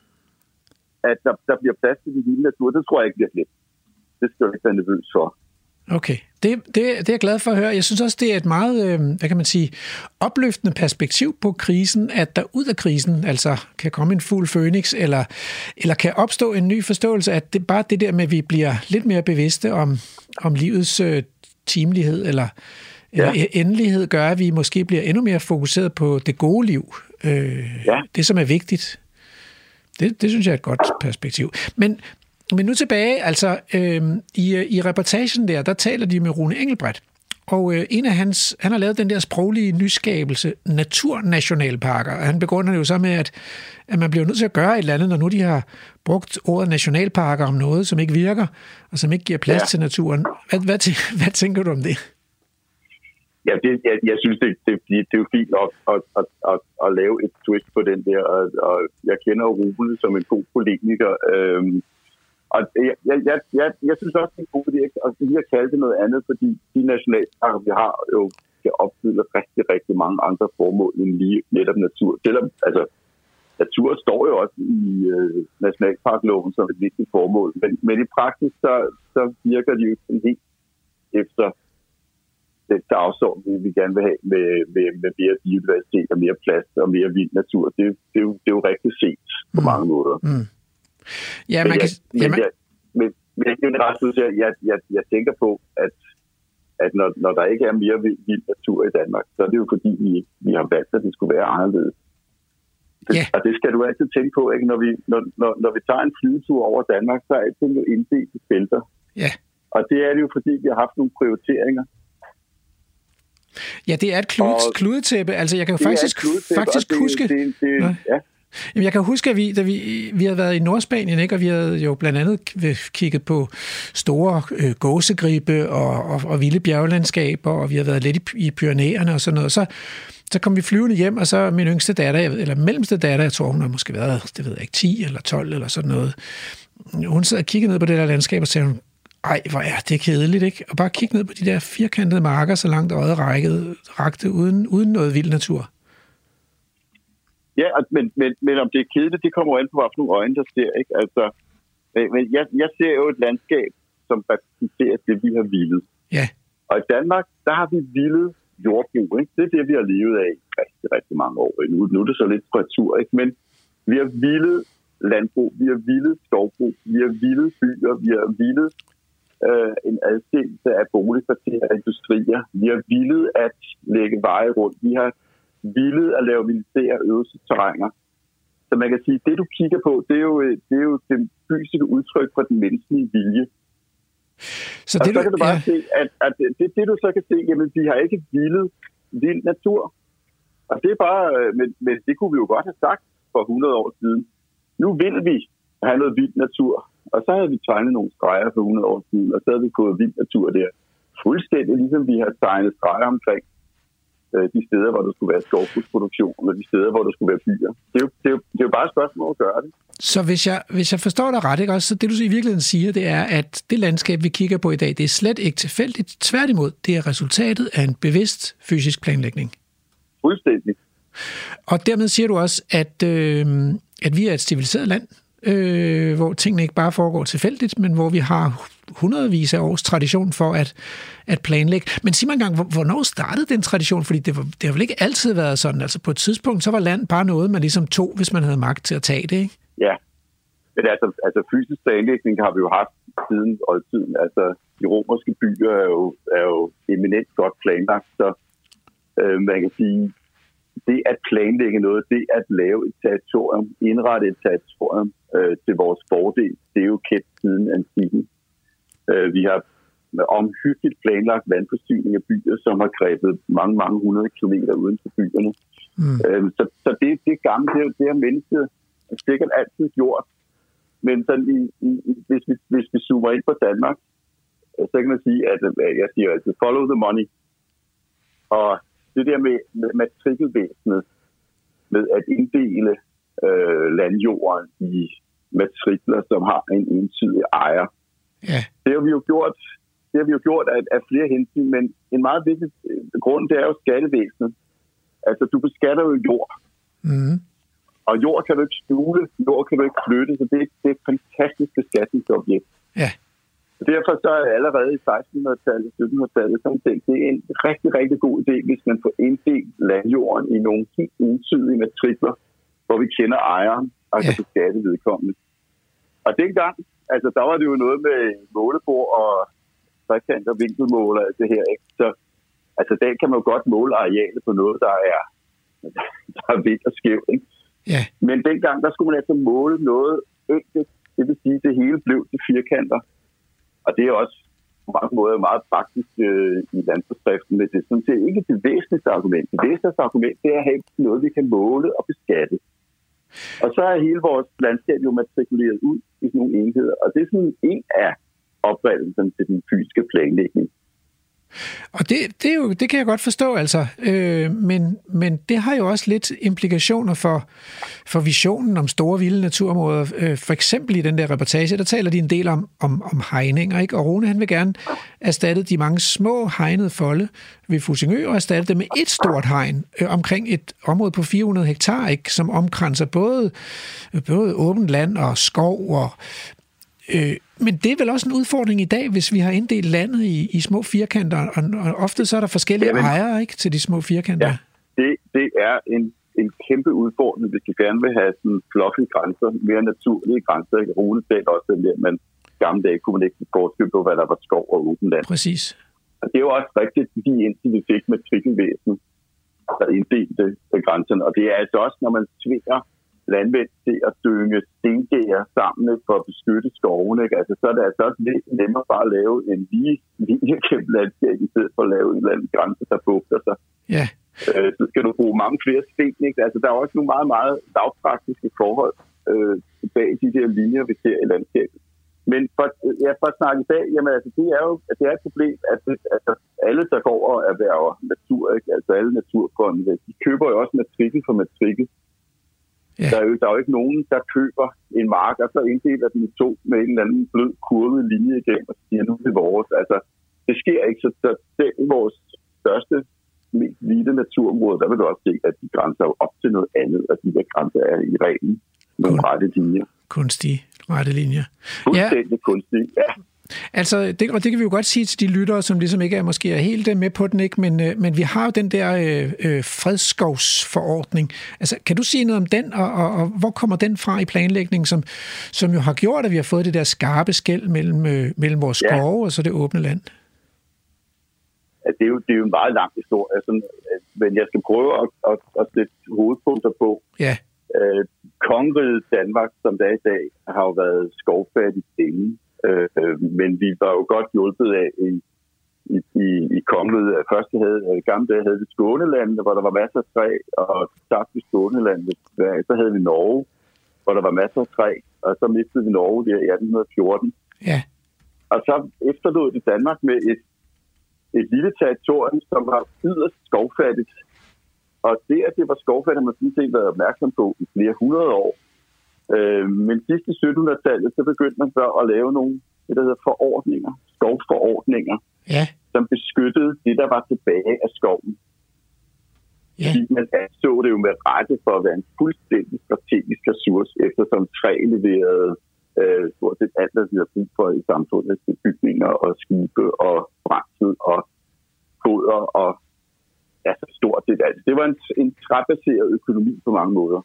at der, der bliver plads til den vilde natur. Det tror jeg ikke bliver glemt. Det skal jeg ikke være nervøs for okay. Det, det, det er jeg glad for at høre. Jeg synes også, det er et meget, øh, hvad kan man sige, opløftende perspektiv på krisen, at der ud af krisen altså kan komme en fuld phoenix, eller, eller kan opstå en ny forståelse, at det bare det der med, at vi bliver lidt mere bevidste om, om livets øh, timelighed, eller, Ja. endelighed, gør, at vi måske bliver endnu mere fokuseret på det gode liv. Øh, Ja. Det, som er vigtigt. Det, det synes jeg er et godt perspektiv. Men, men nu tilbage, altså øh, i, i reportagen der, der taler de med Rune Engelbrecht, og øh, en af hans, han har lavet den der sproglige nyskabelse, naturnationalparker, og han begrunder det jo så med, at, at man bliver nødt til at gøre et eller andet, når nu de har brugt ordet nationalparker om noget, som ikke virker, og som ikke giver plads ja. Til naturen. Hvad, hvad, hvad tænker du om det? Ja, det, jeg, jeg synes, det, det, det er jo fint nok at, at, at, at lave et twist på den der, og, og jeg kender Rune som en god polemiker, øhm, og jeg, jeg, jeg, jeg, jeg synes også, det er en god idé at lige at kalde det noget andet, fordi de nationalparker, vi har, jo skal opfylde rigtig, rigtig mange andre formål end lige netop natur. Selvom, altså, natur står jo også i øh, nationalparkloven som et vigtigt formål, men, men i praksis, så, så virker de jo ikke sådan helt efter den dagsorden, vi, vi gerne vil have med, med, med mere biodiversitet og mere plads og mere vild natur. Det, det, er, jo, det er jo rigtig set på Mm. mange måder. Mm. Ja, man Men kan... jeg, Ja, men, jeg, men, men jeg, Rasmus, jeg, jeg, jeg, jeg tænker på, at, at når, når der ikke er mere vild, vild natur i Danmark, så er det jo fordi, vi, vi har valgt, at det skulle være anderledes. Det. Og det skal du altid tænke på, ikke? Når, vi, når, når, når vi tager en flyvetur over Danmark, så er alting jo inddelt i felter. Ja. Og det er det jo, fordi vi har haft nogle prioriteringer. ja, det er et klude, Og- kludetæppe. Altså, jeg kan jo faktisk, kludetæppe, faktisk det, huske... Det, det, det, ja, Jamen, jeg kan huske, at vi, da vi, vi havde været i Nordspanien, ikke? og vi havde jo blandt andet kigget på store øh, gåsegribe og, og, og vilde bjerglandskaber, og vi havde været lidt i, i Pyrenæerne og sådan noget. Så, så kom vi flyvende hjem, og så min yngste datter, eller mellemste datter, jeg tror, hun har måske været, det ved jeg ikke, 10 eller 12 eller sådan noget. Hun sad og kiggede ned på det der landskab, og sagde hun, ej, hvor er det kedeligt, ikke? Og bare kigge ned på de der firkantede marker, så langt øjet rækkede, rakte, uden, uden noget vild natur. Ja, men, men, men om det er kedeligt, det kommer jo an på, nogle øjne, der ser. Ikke? Altså, men jeg, jeg ser jo et landskab, som repræsenterer det, vi har vildet. Ja. Og i Danmark, der har vi vildet jordbrug. Ikke? Det er det, vi har levet af i rigtig, rigtig mange år. Nu, nu er det så lidt tur, ikke? men vi har vildet landbrug, vi har vildet skovbrug, vi har vildet byer, vi har vildet øh, en adskillelse af boligkvarterer og industrier. Vi har vildet at lægge veje rundt. Vi har villet at lave militære øvelsesterrænger. Så man kan sige, at det du kigger på, det er jo det, er jo det fysiske udtryk for den menneskelige vilje. Så, det, og så kan du bare ja. se, at, at det, det du så kan se, jamen vi har ikke vildet vild natur. Og det er bare, øh, men, men det kunne vi jo godt have sagt for 100 år siden. Nu vil vi have noget vild natur. Og så havde vi tegnet nogle streger for 100 år siden, og så havde vi fået vild natur der. Fuldstændig ligesom vi har tegnet streger omkring øh, de steder, hvor der skulle være skovbrugsproduktion, og de steder, hvor der skulle være byer. Det er jo, det er jo, det er jo bare et spørgsmål at gøre det. Så hvis jeg, hvis jeg forstår dig ret, ikke, også, så det du i virkeligheden siger, det er, at det landskab, vi kigger på i dag, det er slet ikke tilfældigt. Tværtimod, det er resultatet af en bevidst fysisk planlægning. Fuldstændig. Og dermed siger du også, at, øh, at vi er et civiliseret land, øh, hvor tingene ikke bare foregår tilfældigt, men hvor vi har hundredvis af års tradition for at, at planlægge. Men sig mig engang, hvornår startede den tradition? Fordi det, var, det har vel ikke altid været sådan. Altså på et tidspunkt, så var land bare noget, man ligesom tog, hvis man havde magt til at tage det, ikke? Ja. Men altså, altså fysisk planlægning har vi jo haft siden oldtiden. Altså, de romerske byer er jo, er jo eminent godt planlagt, så øh, man kan sige, det at planlægge noget, det at lave et territorium, indrette et territorium øh, til vores fordel, det er jo kendt siden antikken. Øh, vi har omhyggeligt planlagt vandforsyning af byer, som har grebet mange, mange hundrede kilometer uden for byerne. Mm. Øh, så, så det, det gammelt, det, det har mennesket sikkert altid gjort. Men sådan i, i, hvis, vi, hvis vi zoomer ind på Danmark, øh, så kan man sige, at jeg siger altid, follow the money. Og det der med, med matrikelvæsenet, med at inddele øh, landjorden i matrikler, som har en entydig ejer, ja. det har vi jo gjort det har vi jo gjort af, af flere hensyn, men en meget vigtig øh, grund, det er jo skattevæsenet. Altså, du beskatter jo jord. Mm. Og jord kan du ikke stule, jord kan du ikke flytte, så det er, det er et fantastisk beskatningsobjekt. Ja. Derfor så er allerede i 1600-tallet, 1700-tallet, sådan set, det er en rigtig, rigtig god idé, hvis man får inddelt landjorden i nogle helt entydige matrikler, hvor vi kender ejeren og kan ja. beskatte vedkommende. Og dengang, altså der var det jo noget med målebord og trekant og vinkelmåler og det her. Ikke? Så altså der kan man jo godt måle arealet på noget, der er, der er vildt og skævt. Ikke? Ja. Men dengang, der skulle man altså måle noget enkelt. Det vil sige, at det hele blev til firkanter. Og det er også på mange måder meget praktisk øh, i landbrugsdriften, men det er sådan set ikke det væsentligste argument. Det væsentligste argument det er at have noget, vi kan måle og beskatte. Og så er hele vores landskab jo matrikuleret ud i sådan nogle enheder. Og det er sådan en af opfattelserne til den fysiske planlægning. Og det, det, er jo, det kan jeg godt forstå, altså. Øh, men, men det har jo også lidt implikationer for, for visionen om store vilde naturområder. Øh, for eksempel i den der reportage, der taler de en del om, om, om hegninger, ikke? Og Rune, han vil gerne erstatte de mange små hegnede folde ved Fusingø og erstatte dem med et stort hegn øh, omkring et område på 400 hektar, ikke? Som omkranser både, både åbent land og skov og Øh, men det er vel også en udfordring i dag, hvis vi har inddelt landet i, i små firkanter, og, og ofte så er der forskellige Jamen, ejere ikke, til de små firkanter. Ja, det, det er en, en kæmpe udfordring, hvis vi gerne vil have sådan fluffy grænser, mere naturlige grænser. Ikke? Rune sagde også den der, men gamle dage kunne man ikke forskel på, hvad der var skov og åben land. Præcis. Og det er jo også rigtigt, lige indtil vi fik med trikkelvæsen, der inddelte grænserne. Og det er altså også, når man tvinger landmænd til at dynge stengærer sammen for at beskytte skovene. Ikke? Altså, så er det altså også lidt nemmere bare at lave en lige linje gennem landskab, i stedet for at lave en eller anden grænse, der bugter sig. Ja, øh, så skal du bruge mange flere sten. Ikke? Altså, der er også nogle meget, meget lavpraktiske forhold øh, bag de der linjer, vi ser i landskabet. Men for, ja, for at snakke i dag, jamen, altså, det er jo at det er et problem, at det, altså, alle, der går og erhverver natur, ikke? altså alle naturgrønne, de køber jo også matrikel for matrikel. Ja. Der, er jo, der er jo ikke nogen, der køber en mark, og så inddeler den i to med en eller anden blød kurvet linje igennem og siger, nu er det vores. Altså, det sker ikke, så, selv i vores største, mest vilde naturområde, der vil du også se, at de grænser jo op til noget andet, og de der grænser er i reglen nogle Kun- rette linjer. Kunstige rette linjer. Fuldstændig ja. kunstigt. Ja. Altså, det, og det kan vi jo godt sige til de lyttere, som ligesom ikke er måske er helt øh, med på den, ikke? Men, øh, men vi har jo den der øh, øh, fredskovsforordning. Altså, kan du sige noget om den, og, og, og hvor kommer den fra i planlægningen, som, som jo har gjort, at vi har fået det der skarpe skæld mellem, øh, mellem vores Ja. skove og så det åbne land? at det, er jo, det er jo en meget lang historie, sådan, men jeg skal prøve at, at, at sætte hovedpunkter på. Ja, Øh, Kongeriget Danmark, som det er i dag, har jo været skovfattigt længe, øh, øh, men vi var jo godt hjulpet af i, i, i, i kongeriget. at Først havde, øh, gamle dage havde vi Skånelandet, hvor der var masser af træ, og så tabte vi Skånelandet. Så havde vi Norge, hvor der var masser af træ, og så mistede vi Norge der i 1814. ja, Og så efterlod det Danmark med et, et lille territorium, som var yderst skovfattigt. Og det, at det var skovfattigt, har man sådan set været opmærksom på i flere hundrede år. Øh, men sidst i 1700-tallet, så begyndte man så at lave nogle, det der hedder forordninger, skovforordninger, ja, som beskyttede det, der var tilbage af skoven. ja, Fordi man så det jo med rette for at være en fuldstændig strategisk ressource, eftersom træ leverede øh, stort set alt, hvad vi har brug for i samfundet, til bygninger og skibe og brændsel og foder og altså stort set alt. Det var en, en træbaseret økonomi på mange måder.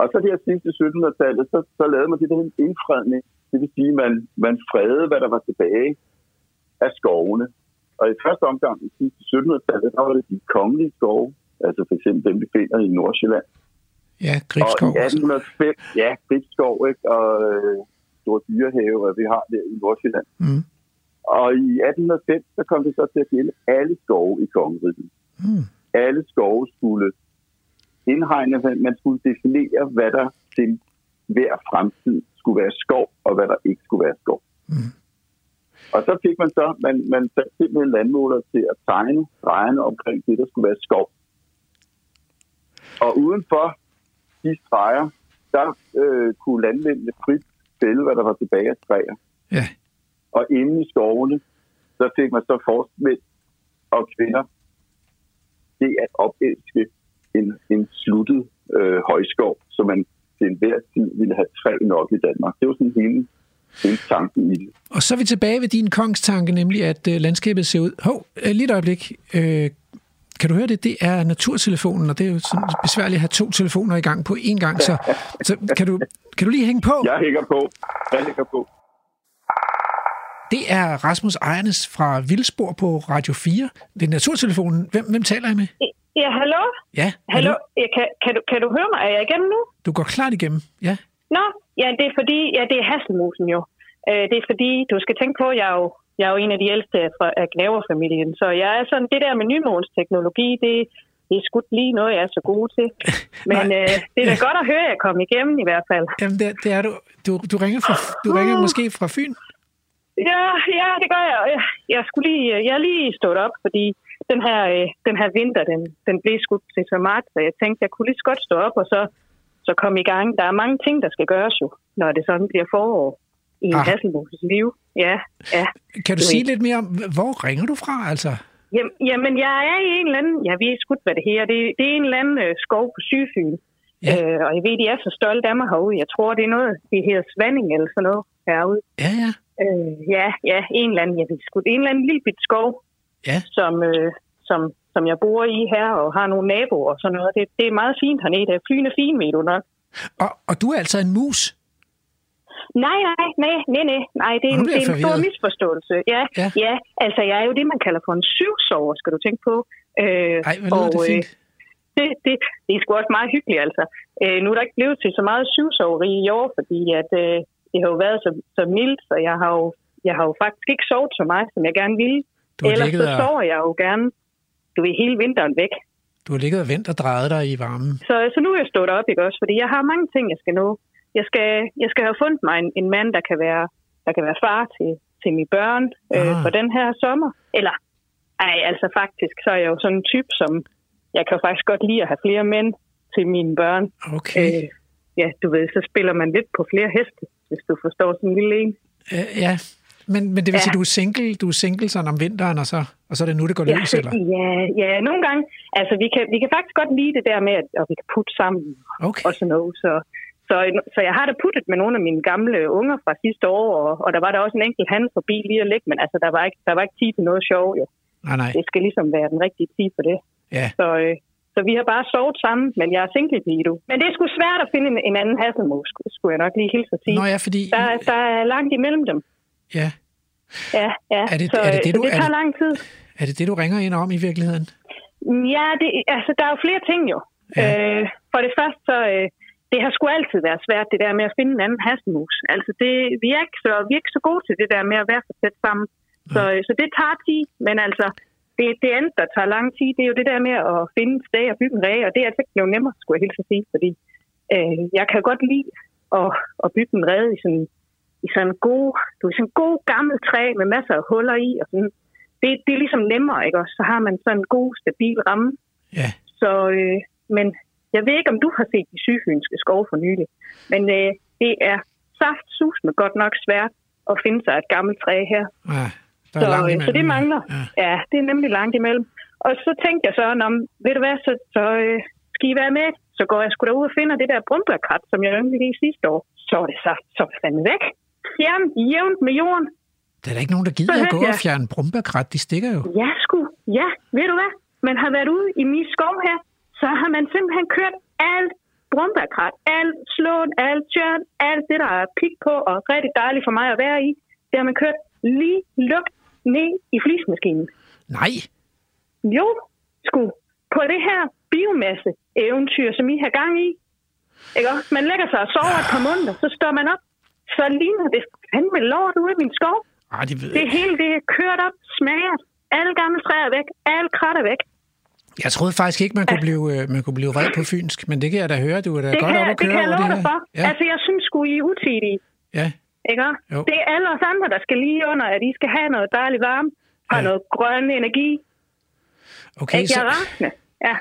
Og så her sidst i 1700-tallet, så, så lavede man det der en indfredning. Det vil sige, at man, man fredede, hvad der var tilbage af skovene. Og i første omgang i sidste 1700-tallet, der var det de kongelige skove, altså for eksempel dem, vi finder i Nordsjælland. ja, Gribskov. Og i 1805, ja, Gribskov, ikke? og øh, Store Dyrehave, vi har der i Nordsjælland. Mm. Og i 1805, så kom det så til at gælde alle skove i kongeriget. Mm. Alle skove skulle indhegne, man skulle definere, hvad der til hver fremtid skulle være skov, og hvad der ikke skulle være skov. Mm. Og så fik man så, man, man satte simpelthen landmåler til at tegne drejerne omkring det, der skulle være skov. Og udenfor de streger, der øh, kunne landmændene frit fælde, hvad der var tilbage af træer. Ja, Og inde i skovene, så fik man så forskmænd og kvinder det at opelske en, en sluttet øh, højskov, så man til enhver tid ville have træ nok i Danmark. Det var sådan hele, hele tanken i det. og så er vi tilbage ved din kongstanke, nemlig at øh, landskabet ser ud... Hov, øh, lige et øjeblik. Øh, kan du høre det? Det er naturtelefonen, og det er jo sådan besværligt at have to telefoner i gang på én gang, så, så kan, du, kan du lige hænge på? Jeg hænger på. Jeg hænger på. Det er Rasmus Ejernes fra Vildspor på Radio 4. Det er naturtelefonen. Hvem, hvem taler jeg med? Ja, hallo? Ja, Hallo? Ja, kan, kan, du, kan du høre mig? Er jeg igennem nu? Du går klart igennem. Ja, Nå, ja, det er fordi, ja, det er Hasselmusen jo. Øh, det er fordi, du skal tænke på, jeg er jo, jeg er jo en af de ældste fra, af Gnaverfamilien, så jeg er sådan, det der med nymodens teknologi, det, det er sgu lige noget, jeg er så god til. Men Nej. øh, det er da godt at høre, at jeg kom igennem i hvert fald. Jamen, det, det er du. Du, du ringer, fra, du ringer måske fra Fyn? Ja, ja, det gør jeg. Jeg, jeg, skulle lige, jeg er lige stået op, fordi den her, øh, den her vinter, den, den blev skudt til så meget, så jeg tænkte, jeg kunne lige så godt stå op og så, så komme i gang. Der er mange ting, der skal gøres jo, når det sådan bliver forår i en Ah. Hasselmoses liv. Ja, ja. Kan du Du sige ved. lidt mere om, hvor ringer du fra, altså? Jamen, jamen, jeg er i en eller anden, jeg ved sgu hvad det her. Det, det er en eller anden øh, skov på Sydfyn. Ja. Øh, og jeg ved, de er så stolte af mig herude. Jeg tror, det er noget, det hedder Svanding eller sådan noget herude. Ja, ja. Øh, ja, ja, en eller anden, jeg ved sgu, en eller anden lille bit skov, Ja. som, øh, som, som jeg bor i her, og har nogle naboer og sådan noget. Det, det er meget fint hernede. Flyen er fin, ved du nok. Og, og du er altså en mus? Nej, nej, nej, nej, nej, nej, det er, en, det er en stor misforståelse. Ja, Ja. ja. altså jeg er jo det, man kalder for en syvsover, skal du tænke på. Øh, Ej, hvor lyder det øh, fint. det, det, det er sgu også meget hyggeligt, altså. Øh, nu er der ikke blevet til så meget syvsoveri i år, fordi at, øh, det har jo været så, så mildt, så jeg har, jo, jeg har jo faktisk ikke sovet så meget, som jeg gerne ville. Du har Ellers ligget så og, sover jeg jo gerne. du er hele vinteren væk. Du har ligget og ventet og drejet dig i varmen. Så, så nu er jeg stået op, ikke også? Fordi jeg har mange ting, jeg skal nå. Jeg skal, jeg skal have fundet mig en, en mand, der kan være, der kan være far til, til mine børn øh, for den her sommer. Eller, ej, altså faktisk, så er jeg jo sådan en type, som jeg kan faktisk godt lide at have flere mænd til mine børn. Okay. Øh, ja, du ved, så spiller man lidt på flere heste, hvis du forstår sådan en lille en. Øh, ja, men, men det vil Ja. sige, du er single, du er single sådan om vinteren, og så, og så er det nu, det går Ja, løs, eller? ja, ja, nogle gange. Altså, vi kan, vi kan faktisk godt lide det der med, at, at vi kan putte sammen Okay. og sådan noget. Så, så, så jeg har da puttet med nogle af mine gamle unger fra sidste år, og, og der var der også en enkelt hand forbi lige at lægge, men altså, der var ikke, der var ikke tid til noget sjov, jo. Nej, nej. Det skal ligesom være den rigtige tid for det. Ja. Så, øh, så vi har bare sovet sammen, men jeg er single lige nu. Men det er sgu svært at finde en, en anden hasselmus, skulle jeg nok lige hilse at sige. Nå ja, fordi... Der, der er langt imellem dem. Ja. Ja, ja. Er det- så, er det det, så du- det er tager det- lang tid. Er det det, du ringer ind om i virkeligheden? Ja, det, altså, der er jo flere ting jo. Ja. Øh, for det første, så, øh, det har sgu altid været svært, det der med at finde en anden hasselmus. Altså, det, vi, er ikke så, vi er ikke så gode til det der med at være så tæt sammen. Så, øh, så det tager tid, men altså, det, det andet, der tager lang tid, det er jo det der med at finde et sted og bygge en ræge, og det er altså ikke blevet nemmere, skulle jeg hilse at sige, fordi øh, jeg kan godt lide at, at bygge en ræde i sådan, i sådan en god, du ved, sådan en god gammel træ med masser af huller i, og sådan. Det, det er ligesom nemmere, ikke også? Så har man sådan en god, stabil ramme. Ja. Så, øh, men jeg ved ikke, om du har set de sygfynske skove for nylig, men øh, det er saft sus med godt nok svært at finde sig et gammelt træ her. Ja, der Så, er langt øh, imellem. så det mangler. Ja. Ja, det er nemlig langt imellem. Og så tænkte jeg så, om, ved du hvad, så, så øh, skal I være med? Så går jeg sgu derud og finder det der brumbærkrat, som jeg yndte i sidste år. Så er det så, så er fandme væk. Fjern jævnt med jorden. Der er da ikke nogen, der gider at gå hørte og jeg- fjerne brumbærkrat. De stikker jo. Ja, sgu. Ja, ved du hvad? Man har været ude i min skov her, så har man simpelthen kørt alt brumbærkrat, alt slåen, alt tjørn, alt det, der er pik på og rigtig dejligt for mig at være i. Det har man kørt lige lugt ned i flismaskinen. Nej. Jo, sgu. På det her biomasse-eventyr, som I har gang i. Ikke? Man lægger sig og sover et par måneder, så står man op. Så ligner det fandme lort ude i min skov. Ej, det ved jeg Det hele det er kørt op, smager. Alle gamle træer er væk. Alle krat er væk. Jeg troede faktisk ikke, man kunne blive, øh, man kunne blive vred på fynsk, men det kan jeg da høre. Du er da Det godt kan, op at det køre kan jeg love det dig for. Ja, Altså, jeg synes sgu, I er utidige. ja. Ikke? Jo. Det er alle os andre, der skal lige under, at I skal have noget dejligt varme. Har Ja. noget grøn energi. Okay, Ikke? Jeg så, er rasende. Ja.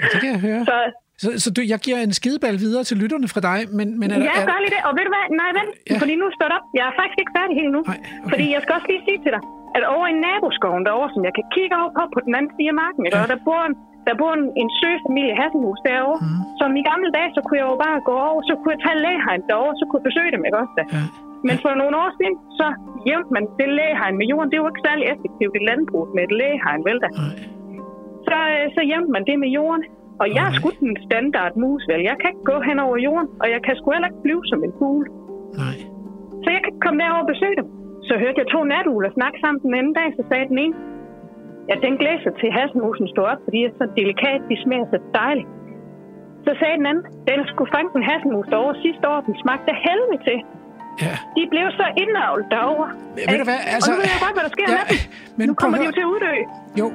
ja, det kan jeg høre. Så Så, så du, jeg giver en skideball videre til lytterne fra dig, men, men er, Ja, gør lige det. Og ved du hvad? Nej, vent. Ja. Fordi nu står op. Jeg er faktisk ikke færdig helt nu. Nej, okay. Fordi jeg skal også lige sige til dig, at over i naboskoven derovre, som jeg kan kigge over på, på den anden side af marken? Ja. der bor en, der bor en, en søfamilie Hasselhus derovre, mm. som i gamle dage, så kunne jeg jo bare gå over, så kunne jeg tage lægehegn derovre, så kunne jeg besøge dem, ikke også da? Ja. Men for nogle år siden, så jævnt man det lægehegn med jorden. Det er jo ikke særlig effektivt i landbruget med et lægehegn, vel da? Nej. Så, øh, så jævnt man det med jorden. Og jeg er sgu den standard mus, vel? Jeg kan ikke gå hen over jorden, og jeg kan sgu heller ikke flyve som en fugl. Nej. Så jeg kan ikke komme derover og besøge dem. Så hørte jeg to natugler snakke sammen den anden dag, så sagde den ene, ja, den glæser til hasselmusen stod op, fordi er så delikat, de smager så dejligt. Så sagde den anden, den skulle fange en hasselmus derovre sidste år, den smagte helvede til. Ja. De blev så indavlet derovre. Ja, ved du hvad, altså- og nu ved jeg godt, hvad der sker Ja, med dem. men nu kommer de jo til at uddø. Jo,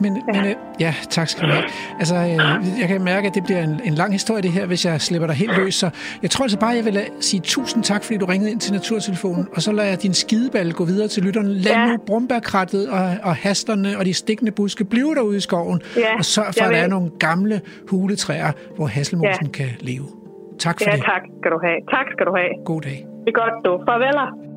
men, ja. men øh, ja, tak skal du have. Altså, øh, jeg kan mærke, at det bliver en, en lang historie, det her, hvis jeg slipper dig helt løs. Så jeg tror altså bare, jeg vil lade- sige tusind tak, fordi du ringede ind til Naturtelefonen, og så lader jeg din skideball gå videre til lytterne. Lad Ja. nu brumbærkrattet og, og hasterne og de stikkende buske blive derude i skoven, Ja, og sørg for, at der er nogle gamle huletræer, hvor hasselmosen Ja. kan leve. Tak for Ja, det. tak skal du have. Tak skal du have. God dag. Det er godt, du. Farveler.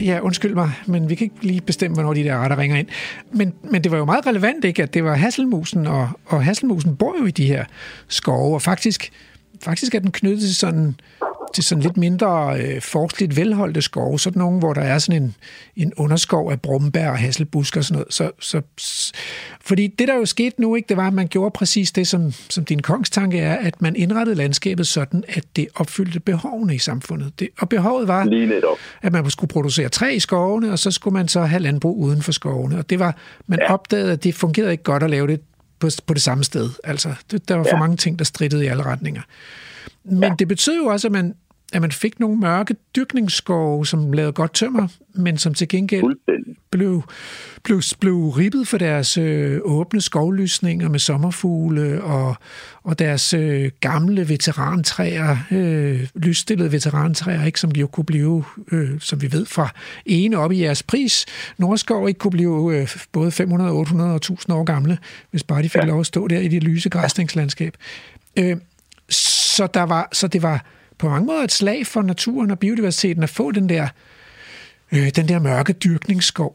Ja, undskyld mig, men vi kan ikke lige bestemme, hvornår de der retter ringer ind. Men, men det var jo meget relevant, ikke, at det var hasselmusen, og, og hasselmusen bor jo i de her skove, og faktisk, faktisk er den knyttet til sådan, til sådan lidt mindre øh, forstligt velholdte skove, sådan nogle, hvor der er sådan en, en underskov af brumbær og hasselbusker og sådan noget. Så, så, fordi det, der jo skete nu, ikke, det var, at man gjorde præcis det, som, som din kongstanke er, at man indrettede landskabet sådan, at det opfyldte behovene i samfundet. Det, og behovet var, Lige at man skulle producere træ i skovene, og så skulle man så have landbrug uden for skovene. Og det var, man ja. opdagede, at det fungerede ikke godt at lave det på, på det samme sted. Altså, det, der var for Ja. mange ting, der strittede i alle retninger. Men ja. det betød jo også, at man at man fik nogle mørke dyrkningsskove, som lavede godt tømmer, men som til gengæld blev, blev, blev ribbet for deres øh, åbne skovlysninger med sommerfugle og, og deres øh, gamle veterantræer, øh, lysstillede veterantræer, ikke, som jo kunne blive, øh, som vi ved fra ene op i jeres pris, Nordskov ikke kunne blive øh, både 500, 800 og 1000 år gamle, hvis bare de fik ja. lov at stå der i det lyse græsningslandskab. Øh, så, der var, så det var på mange måder et slag for naturen og biodiversiteten at få den der, øh, den der mørke dyrkningsskov.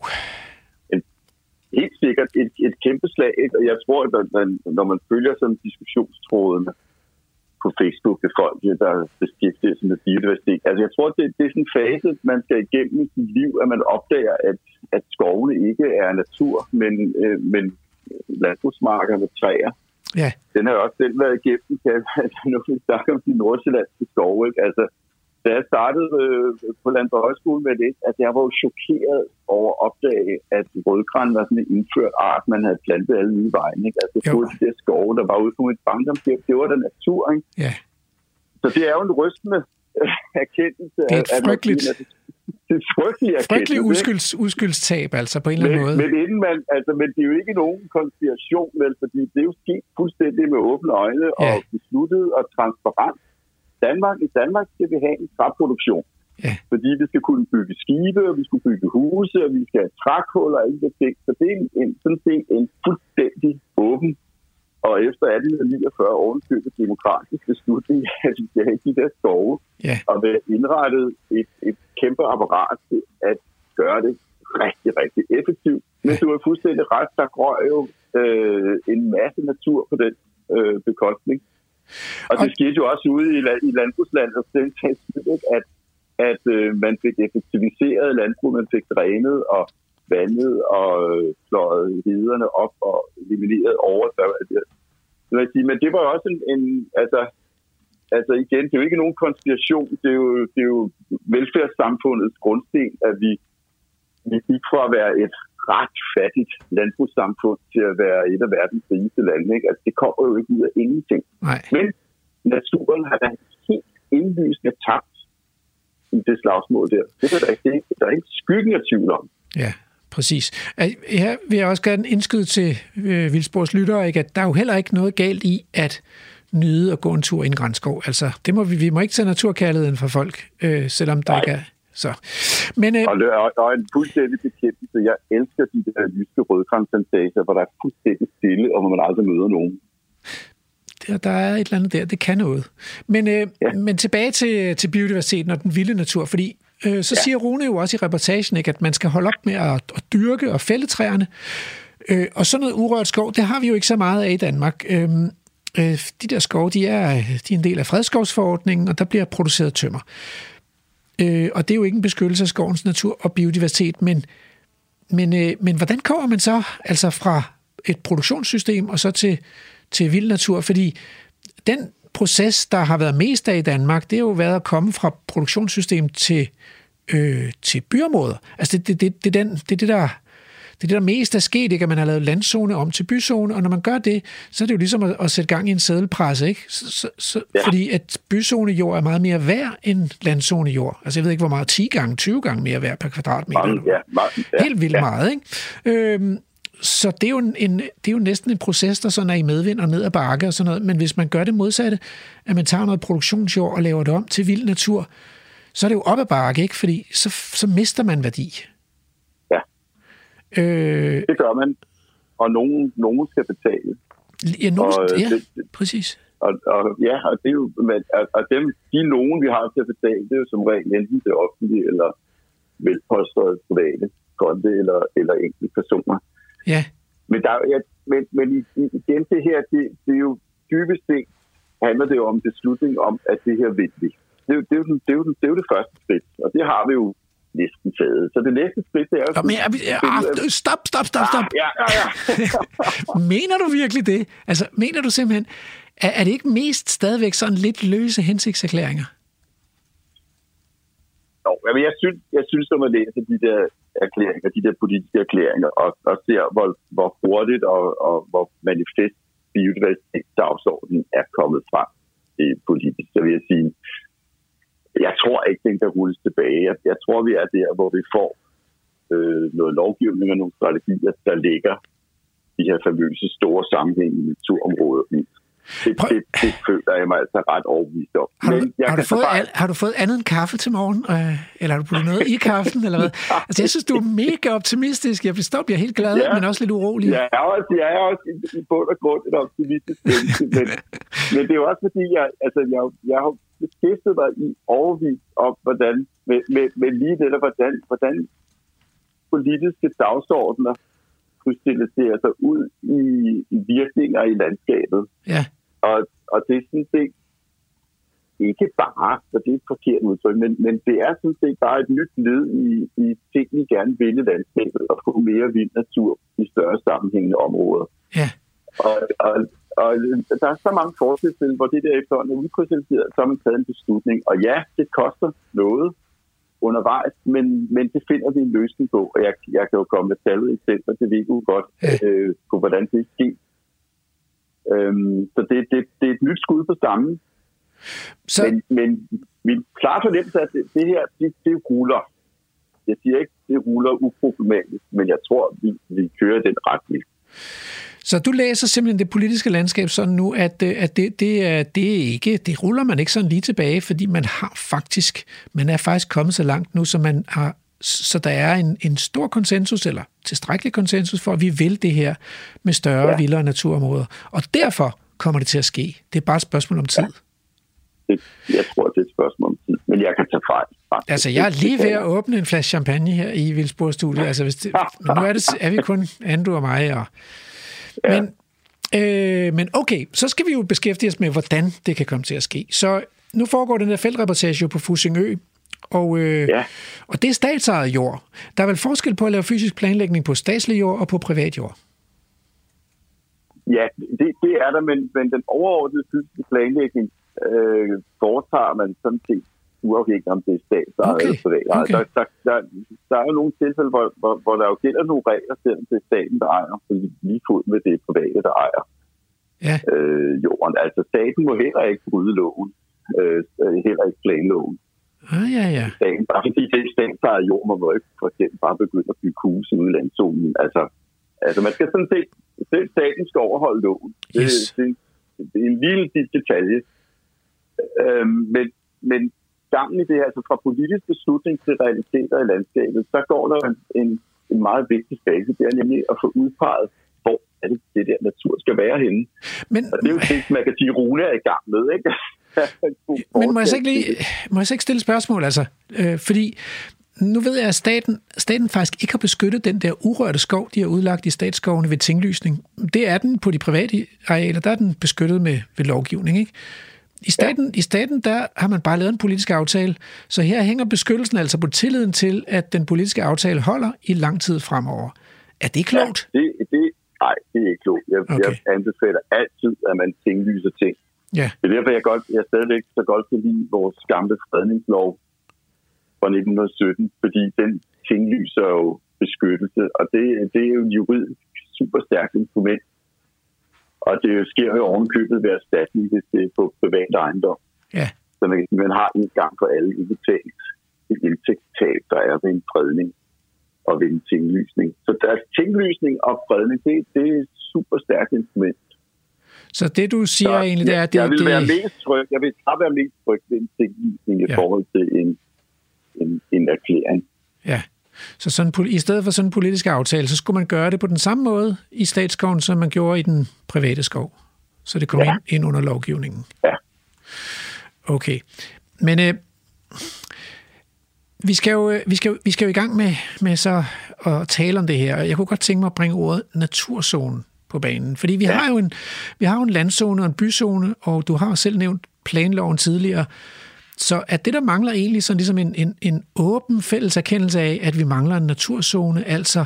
Helt sikkert et, et kæmpe slag, ikke? og jeg tror, at når, når man følger sådan diskussionstrådene på Facebook med folk, der beskæftiger sig med biodiversitet, altså jeg tror, det, det er sådan en fase, man skal igennem i sit liv, at man opdager, at, at skovene ikke er natur, men, øh, men landbrugsmarker med træer. Ja. Den har jeg også selv været igennem, kan jeg, nu vi snakker om de nordsjællandske skove. Ikke? Altså, da jeg startede øh, på Landbrugshøjskole med det, at jeg var jo chokeret over at opdage, at rødgran var sådan en indført art, man havde plantet alle nye vejen. Ikke? Altså, Jo. de der skove, der var ude på et barndomshjem, det var da natur. Ikke? Ja. Så det er jo en rystende erkendelse. Det er et frygteligt- naturen. Det er frygtelig. Frygtelig uskylds, uskyldstab, altså på en eller anden Men, måde. men, inden man, altså, men det er jo ikke nogen konspiration, vel, fordi det er jo sket fuldstændig med åbne øjne og Ja. besluttet og transparent. Danmark, I Danmark skal vi have en træproduktion. Ja. Fordi vi skal kunne bygge skibe, og vi skal bygge huse, og vi skal have trækhuller og alle de ting. Så det er en, en, sådan set en fuldstændig åben og efter 1849 ovenkøbet demokratisk beslutning, at vi skal have de der skove, Ja. og være indrettet et, et kæmpe apparat til at gøre det rigtig, rigtig effektivt. Men du er fuldstændig ret, der grøg jo øh, en masse natur på den øh, bekostning. Og det skete jo også ude i, i landbrugslandet, at, at øh, man fik effektiviseret landbrug, man fik drænet og vandet og øh, fløjet hederne op og elimineret overdrev. Det vil sige. Men det var jo også en, en altså, altså igen, det er jo ikke nogen konspiration, det er jo, det er jo velfærdssamfundets grundsten, at vi, vi gik fra at være et ret fattigt landbrugssamfund til at være et af verdens rigeste lande. Ikke? Altså, det kommer jo ikke ud af ingenting. Nej. Men naturen har da helt indlysende tabt i det slagsmål der. Det er der ikke, der er ikke skyggen af tvivl om. Ja, præcis. Her vil jeg også gerne indskyde til øh, Vildsborgs lyttere, ikke, at der er jo heller ikke noget galt i at nyde at gå en tur i en grænskov. Altså, det må vi, vi må ikke tage naturkærligheden fra folk, øh, selvom der Nej. ikke er... Så. Men øh, Og, er- og en fuldstændig bekendelse. Jeg elsker de der jyske rødkransplantager, hvor der er fuldstændig stille, og hvor man aldrig møder nogen. der, der er et eller andet der, det kan noget. Men, øh. Ja. men tilbage til, til biodiversiteten og den vilde natur, fordi øh, så ja. siger Rune jo også i reportagen, ikke, at man skal holde op med at, at dyrke og fælde træerne. Øh, og sådan noget urørt skov, det har vi jo ikke så meget af i Danmark. Øh, øh, de der skove, de er, de er en del af fredskovsforordningen, og der bliver produceret tømmer. Øh, og det er jo ikke en beskyttelse af skovens natur og biodiversitet, men, men, øh, men hvordan kommer man så altså fra et produktionssystem og så til, til vild natur? Fordi den proces, der har været mest af i Danmark, det har jo været at komme fra produktionssystem til, øh, til byområder. Altså det, det, det, det, er den, det er det, der det er det, der mest er sket, ikke? at man har lavet landzone om til byzone, og når man gør det, så er det jo ligesom at, at sætte gang i en sædelpresse, ikke? Så, så, så, ja. Fordi at byzonejord er meget mere værd end landzonejord. Altså jeg ved ikke, hvor meget, 10 gange, 20 gange mere værd per kvadratmeter. Mange, ja, mange, ja, Helt vildt ja. meget, ikke? Øhm, så det er, jo en, det er jo næsten en proces, der sådan er i medvind og ned ad bakke og sådan noget. Men hvis man gør det modsatte, at man tager noget produktionsjord og laver det om til vild natur, så er det jo op ad bakke, ikke? Fordi så, så mister man værdi. Ja. Øh, Det gør man. Og nogen, nogen skal betale. ja, nogen, Og, ja, det- præcis. Og, og, ja, og det er jo, men, og, og dem, de nogen, vi har til at betale, det er jo som regel enten det offentlige eller velpolstrede private fonde eller, eller enkelte personer. Ja, Men, der, er ja, men, men igen, det her, det, det er jo dybest set handler det jo om beslutning om, at det her vil vi. Det er, jo, det, er jo, den- det, er jo, den- det er jo det første skridt, og det har vi jo næsten taget. Så det næste skridt, det er jo... Nå, men, ja, ah, stop, stop, stop, stop. Ja, ja, ja. Mener du virkelig det? Altså, mener du simpelthen, er, er det ikke mest stadigvæk sådan lidt løse hensigtserklæringer? Jo, men jeg synes, jeg synes, når man læser de der erklæringer, de der politiske erklæringer, og, og ser, hvor, hvor hurtigt og, og hvor manifest biodiversitetsdagsordenen er kommet frem i politisk, så vil jeg sige, Jeg tror ikke, den kan rulles tilbage. Jeg, jeg tror, vi er der, hvor vi får øh, noget lovgivning og nogle strategier, der ligger de her famøse store sammenhæng i naturområdet i. Det, Prøv- det, det føler jeg mig altså ret overbevist om. Har du, Men jeg har, du fået, al, har du fået andet end kaffe til morgen? Øh, eller har du puttet noget i kaffen? Eller hvad? Altså, jeg synes, du er mega optimistisk. Jeg forstår, bliver helt glad, Ja. men også lidt urolig. Jeg er også, jeg er også i, i bund og grund et optimistisk menneske, men, men det er jo også fordi, jeg, altså, jeg, jeg har beskæftiget mig i overvis om, hvordan, med, med, med lige det, hvordan, hvordan politiske dagsordner krystalliserer sig ud i, i virkninger i landskabet. Ja. Og, og det er sådan set ikke bare, for det er et forkert udtryk, men, men det er sådan set bare et nyt led i, i ting, vi gerne vil i landskabet, og få mere vild natur i større sammenhængende områder. Ja. Og, og, og der er så mange fortilfælde, hvor det der efterhånden er udkrystalliseret, så har man taget en beslutning. Og ja, det koster noget undervejs, men, men det finder vi en løsning på. Og jeg, jeg kan jo komme med tallet eksempler til VU godt, Ja. øh, på hvordan det er sket. Øhm, så det, det, det er et nyt skud på stammen, Så, men, men min klare fornemmelse er, at det, det her, det, det ruller. Jeg siger ikke, det ruller uproblematisk, men jeg tror, vi, vi kører i den retning. Så du læser simpelthen det politiske landskab sådan nu, at, øh, at det, det, er, det er ikke, det ruller man ikke sådan lige tilbage, fordi man har faktisk, man er faktisk kommet så langt nu, så man har så der er en, en stor konsensus, eller tilstrækkelig konsensus for, at vi vil det her med større, ja. Ja. vildere naturområder. Og derfor kommer det til at ske. Det er bare et spørgsmål om tid. Det, jeg tror, det er et spørgsmål om tid, men jeg kan tage fejl. faktisk. Altså, jeg er lige ved at åbne en flaske champagne her i Vildsborg Studio. Altså, hvis det, nu er, det, er vi kun Andrew og mig. Og, Ja. men, øh, men okay, så skal vi jo beskæftige os med, hvordan det kan komme til at ske. Så nu foregår den der feltreportage jo på Fusingø, og, øh, Ja. og det er statsejet jord. Der er vel forskel på at lave fysisk planlægning på statslig jord og på privat jord? Ja, det, det er der, men, men den overordnede fysiske planlægning øh, foretager man sådan set uafhængigt om det er statsejet Okay, eller privat. okay. Der, der, der, der er jo nogle tilfælde, hvor, hvor, hvor der jo gælder nogle regler, selvom det er staten, der ejer, på lige fod med det private, der ejer Ja, øh, jorden. Altså staten må heller ikke bryde loven, øh, heller ikke planloven. ah, ja, ja. staten. Bare fordi det er statsejet jord, man må ikke for eksempel bare begynde at bygge huse ude i landzonen. Altså, altså man skal sådan set, selv staten skal overholde loven. Det, Yes. det, det er en lille detalje. Øhm, men, men gangen i det her, altså fra politisk beslutning til realiteter i landskabet, så går der en, en, en meget vigtig fase. Det er nemlig at få udpeget, hvor er det, det der natur skal være henne. Men, Og det er jo det, man kan sige, Rune er i gang med, ikke? Men må jeg så ikke, lige, må jeg så ikke stille spørgsmål, altså? Øh, fordi nu ved jeg, at staten, staten faktisk ikke har beskyttet den der urørte skov, de har udlagt i statsskovene ved tinglysning. Det er den på de private arealer, der er den beskyttet med ved lovgivning, ikke? I staten, ja. I staten, der har man bare lavet en politisk aftale, så her hænger beskyttelsen altså på tilliden til, at den politiske aftale holder i lang tid fremover. Er det klogt? Ja, det, det, nej, det er ikke klogt. Jeg, okay. Jeg anbefaler altid, at man tinglyser ting. Ja. Det er derfor, jeg, godt, jeg stadigvæk så godt kan lide vores gamle fredningslov fra 1917, fordi den tinglyser jo beskyttelse, og det, det er jo et juridisk super stærkt instrument. Og det sker jo ovenkøbet ved erstatning, hvis det er på privat ejendom. Ja. Så man, man har en gang for alle indbetalt et indtægtstab, der er ved en fredning og ved en tinglysning. Så deres tinglysning og fredning, det, det er et super stærkt instrument. Så det, du siger Så egentlig, det er, det, jeg vil det, være mest tryg. Jeg vil bare være mest tryg ved en tinglysning i Ja. forhold til en, en, en erklæring. Ja. Så sådan, i stedet for sådan en politisk aftale, så skulle man gøre det på den samme måde i statsskoven, som man gjorde i den private skov. Så det kom ja. Ind, ind under lovgivningen. Ja. Okay. Men øh, vi, skal jo, øh, vi, skal, vi skal jo i gang med, med så at tale om det her. Jeg kunne godt tænke mig at bringe ordet naturzone på banen. Fordi vi, ja. har jo en, vi har jo en landzone og en byzone, og du har selv nævnt planloven tidligere. Så at det, der mangler egentlig sådan ligesom en, en, en åben fælles erkendelse af, at vi mangler en naturzone, altså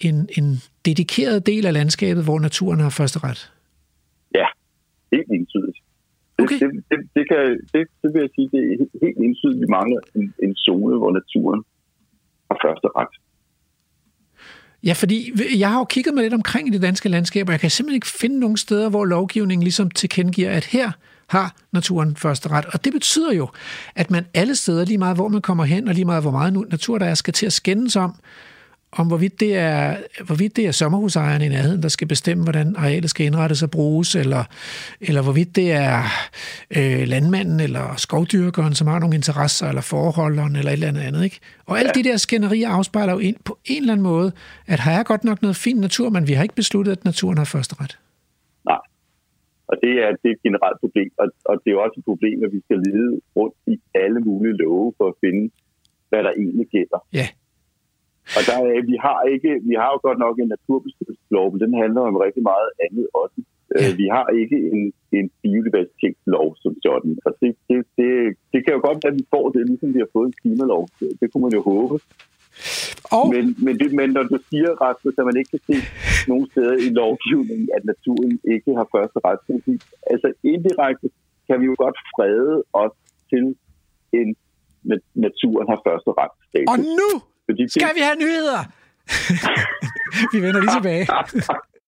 en, en dedikeret del af landskabet, hvor naturen har første ret. Ja, helt entydigt. Det, Okay. det, det, det, kan, det, det vil jeg sige, det er helt- entydigt. Vi mangler en, en zone, hvor naturen har første ret. Ja, fordi jeg har jo kigget mig lidt omkring i det danske landskab, og jeg kan simpelthen ikke finde nogen steder, hvor lovgivningen ligesom tilkendegiver, at her har naturen første ret. Og det betyder jo, at man alle steder, lige meget hvor man kommer hen, og lige meget hvor meget natur der er, skal til at skændes om, om hvorvidt det er, hvorvidt det er sommerhusejerne i nærheden, der skal bestemme, hvordan arealet skal indrettes og bruges, eller, eller hvorvidt det er øh, landmanden eller skovdyrkeren, som har nogle interesser, eller forholderen, eller et eller andet andet. Ikke? Og alle ja. de der skænderier afspejler jo ind på en eller anden måde, at her er godt nok noget fin natur, men vi har ikke besluttet, at naturen har første ret. Og det er, det er et generelt problem, og, og det er også et problem, at vi skal lede rundt i alle mulige love for at finde, hvad der egentlig gælder. Ja. Og der er, vi har ikke, vi har jo godt nok en naturbeskyttelseslov, men den handler om rigtig meget andet også. Ja. Ja. Vi har ikke en, en biodiversitetslov som sådan. Og det, det, det, det kan jo godt være, at vi får det, ligesom vi har fået en klimalov. Det, det kunne man jo håbe. Og Men, men, det, men når du siger, Rasmus, at man ikke kan se nogen steder i lovgivningen, at naturen ikke har første retsprincip, altså indirekte kan vi jo godt frede os til en na- naturen har første retsstatus. Og nu Fordi det, skal vi have nyheder! vi vender lige tilbage.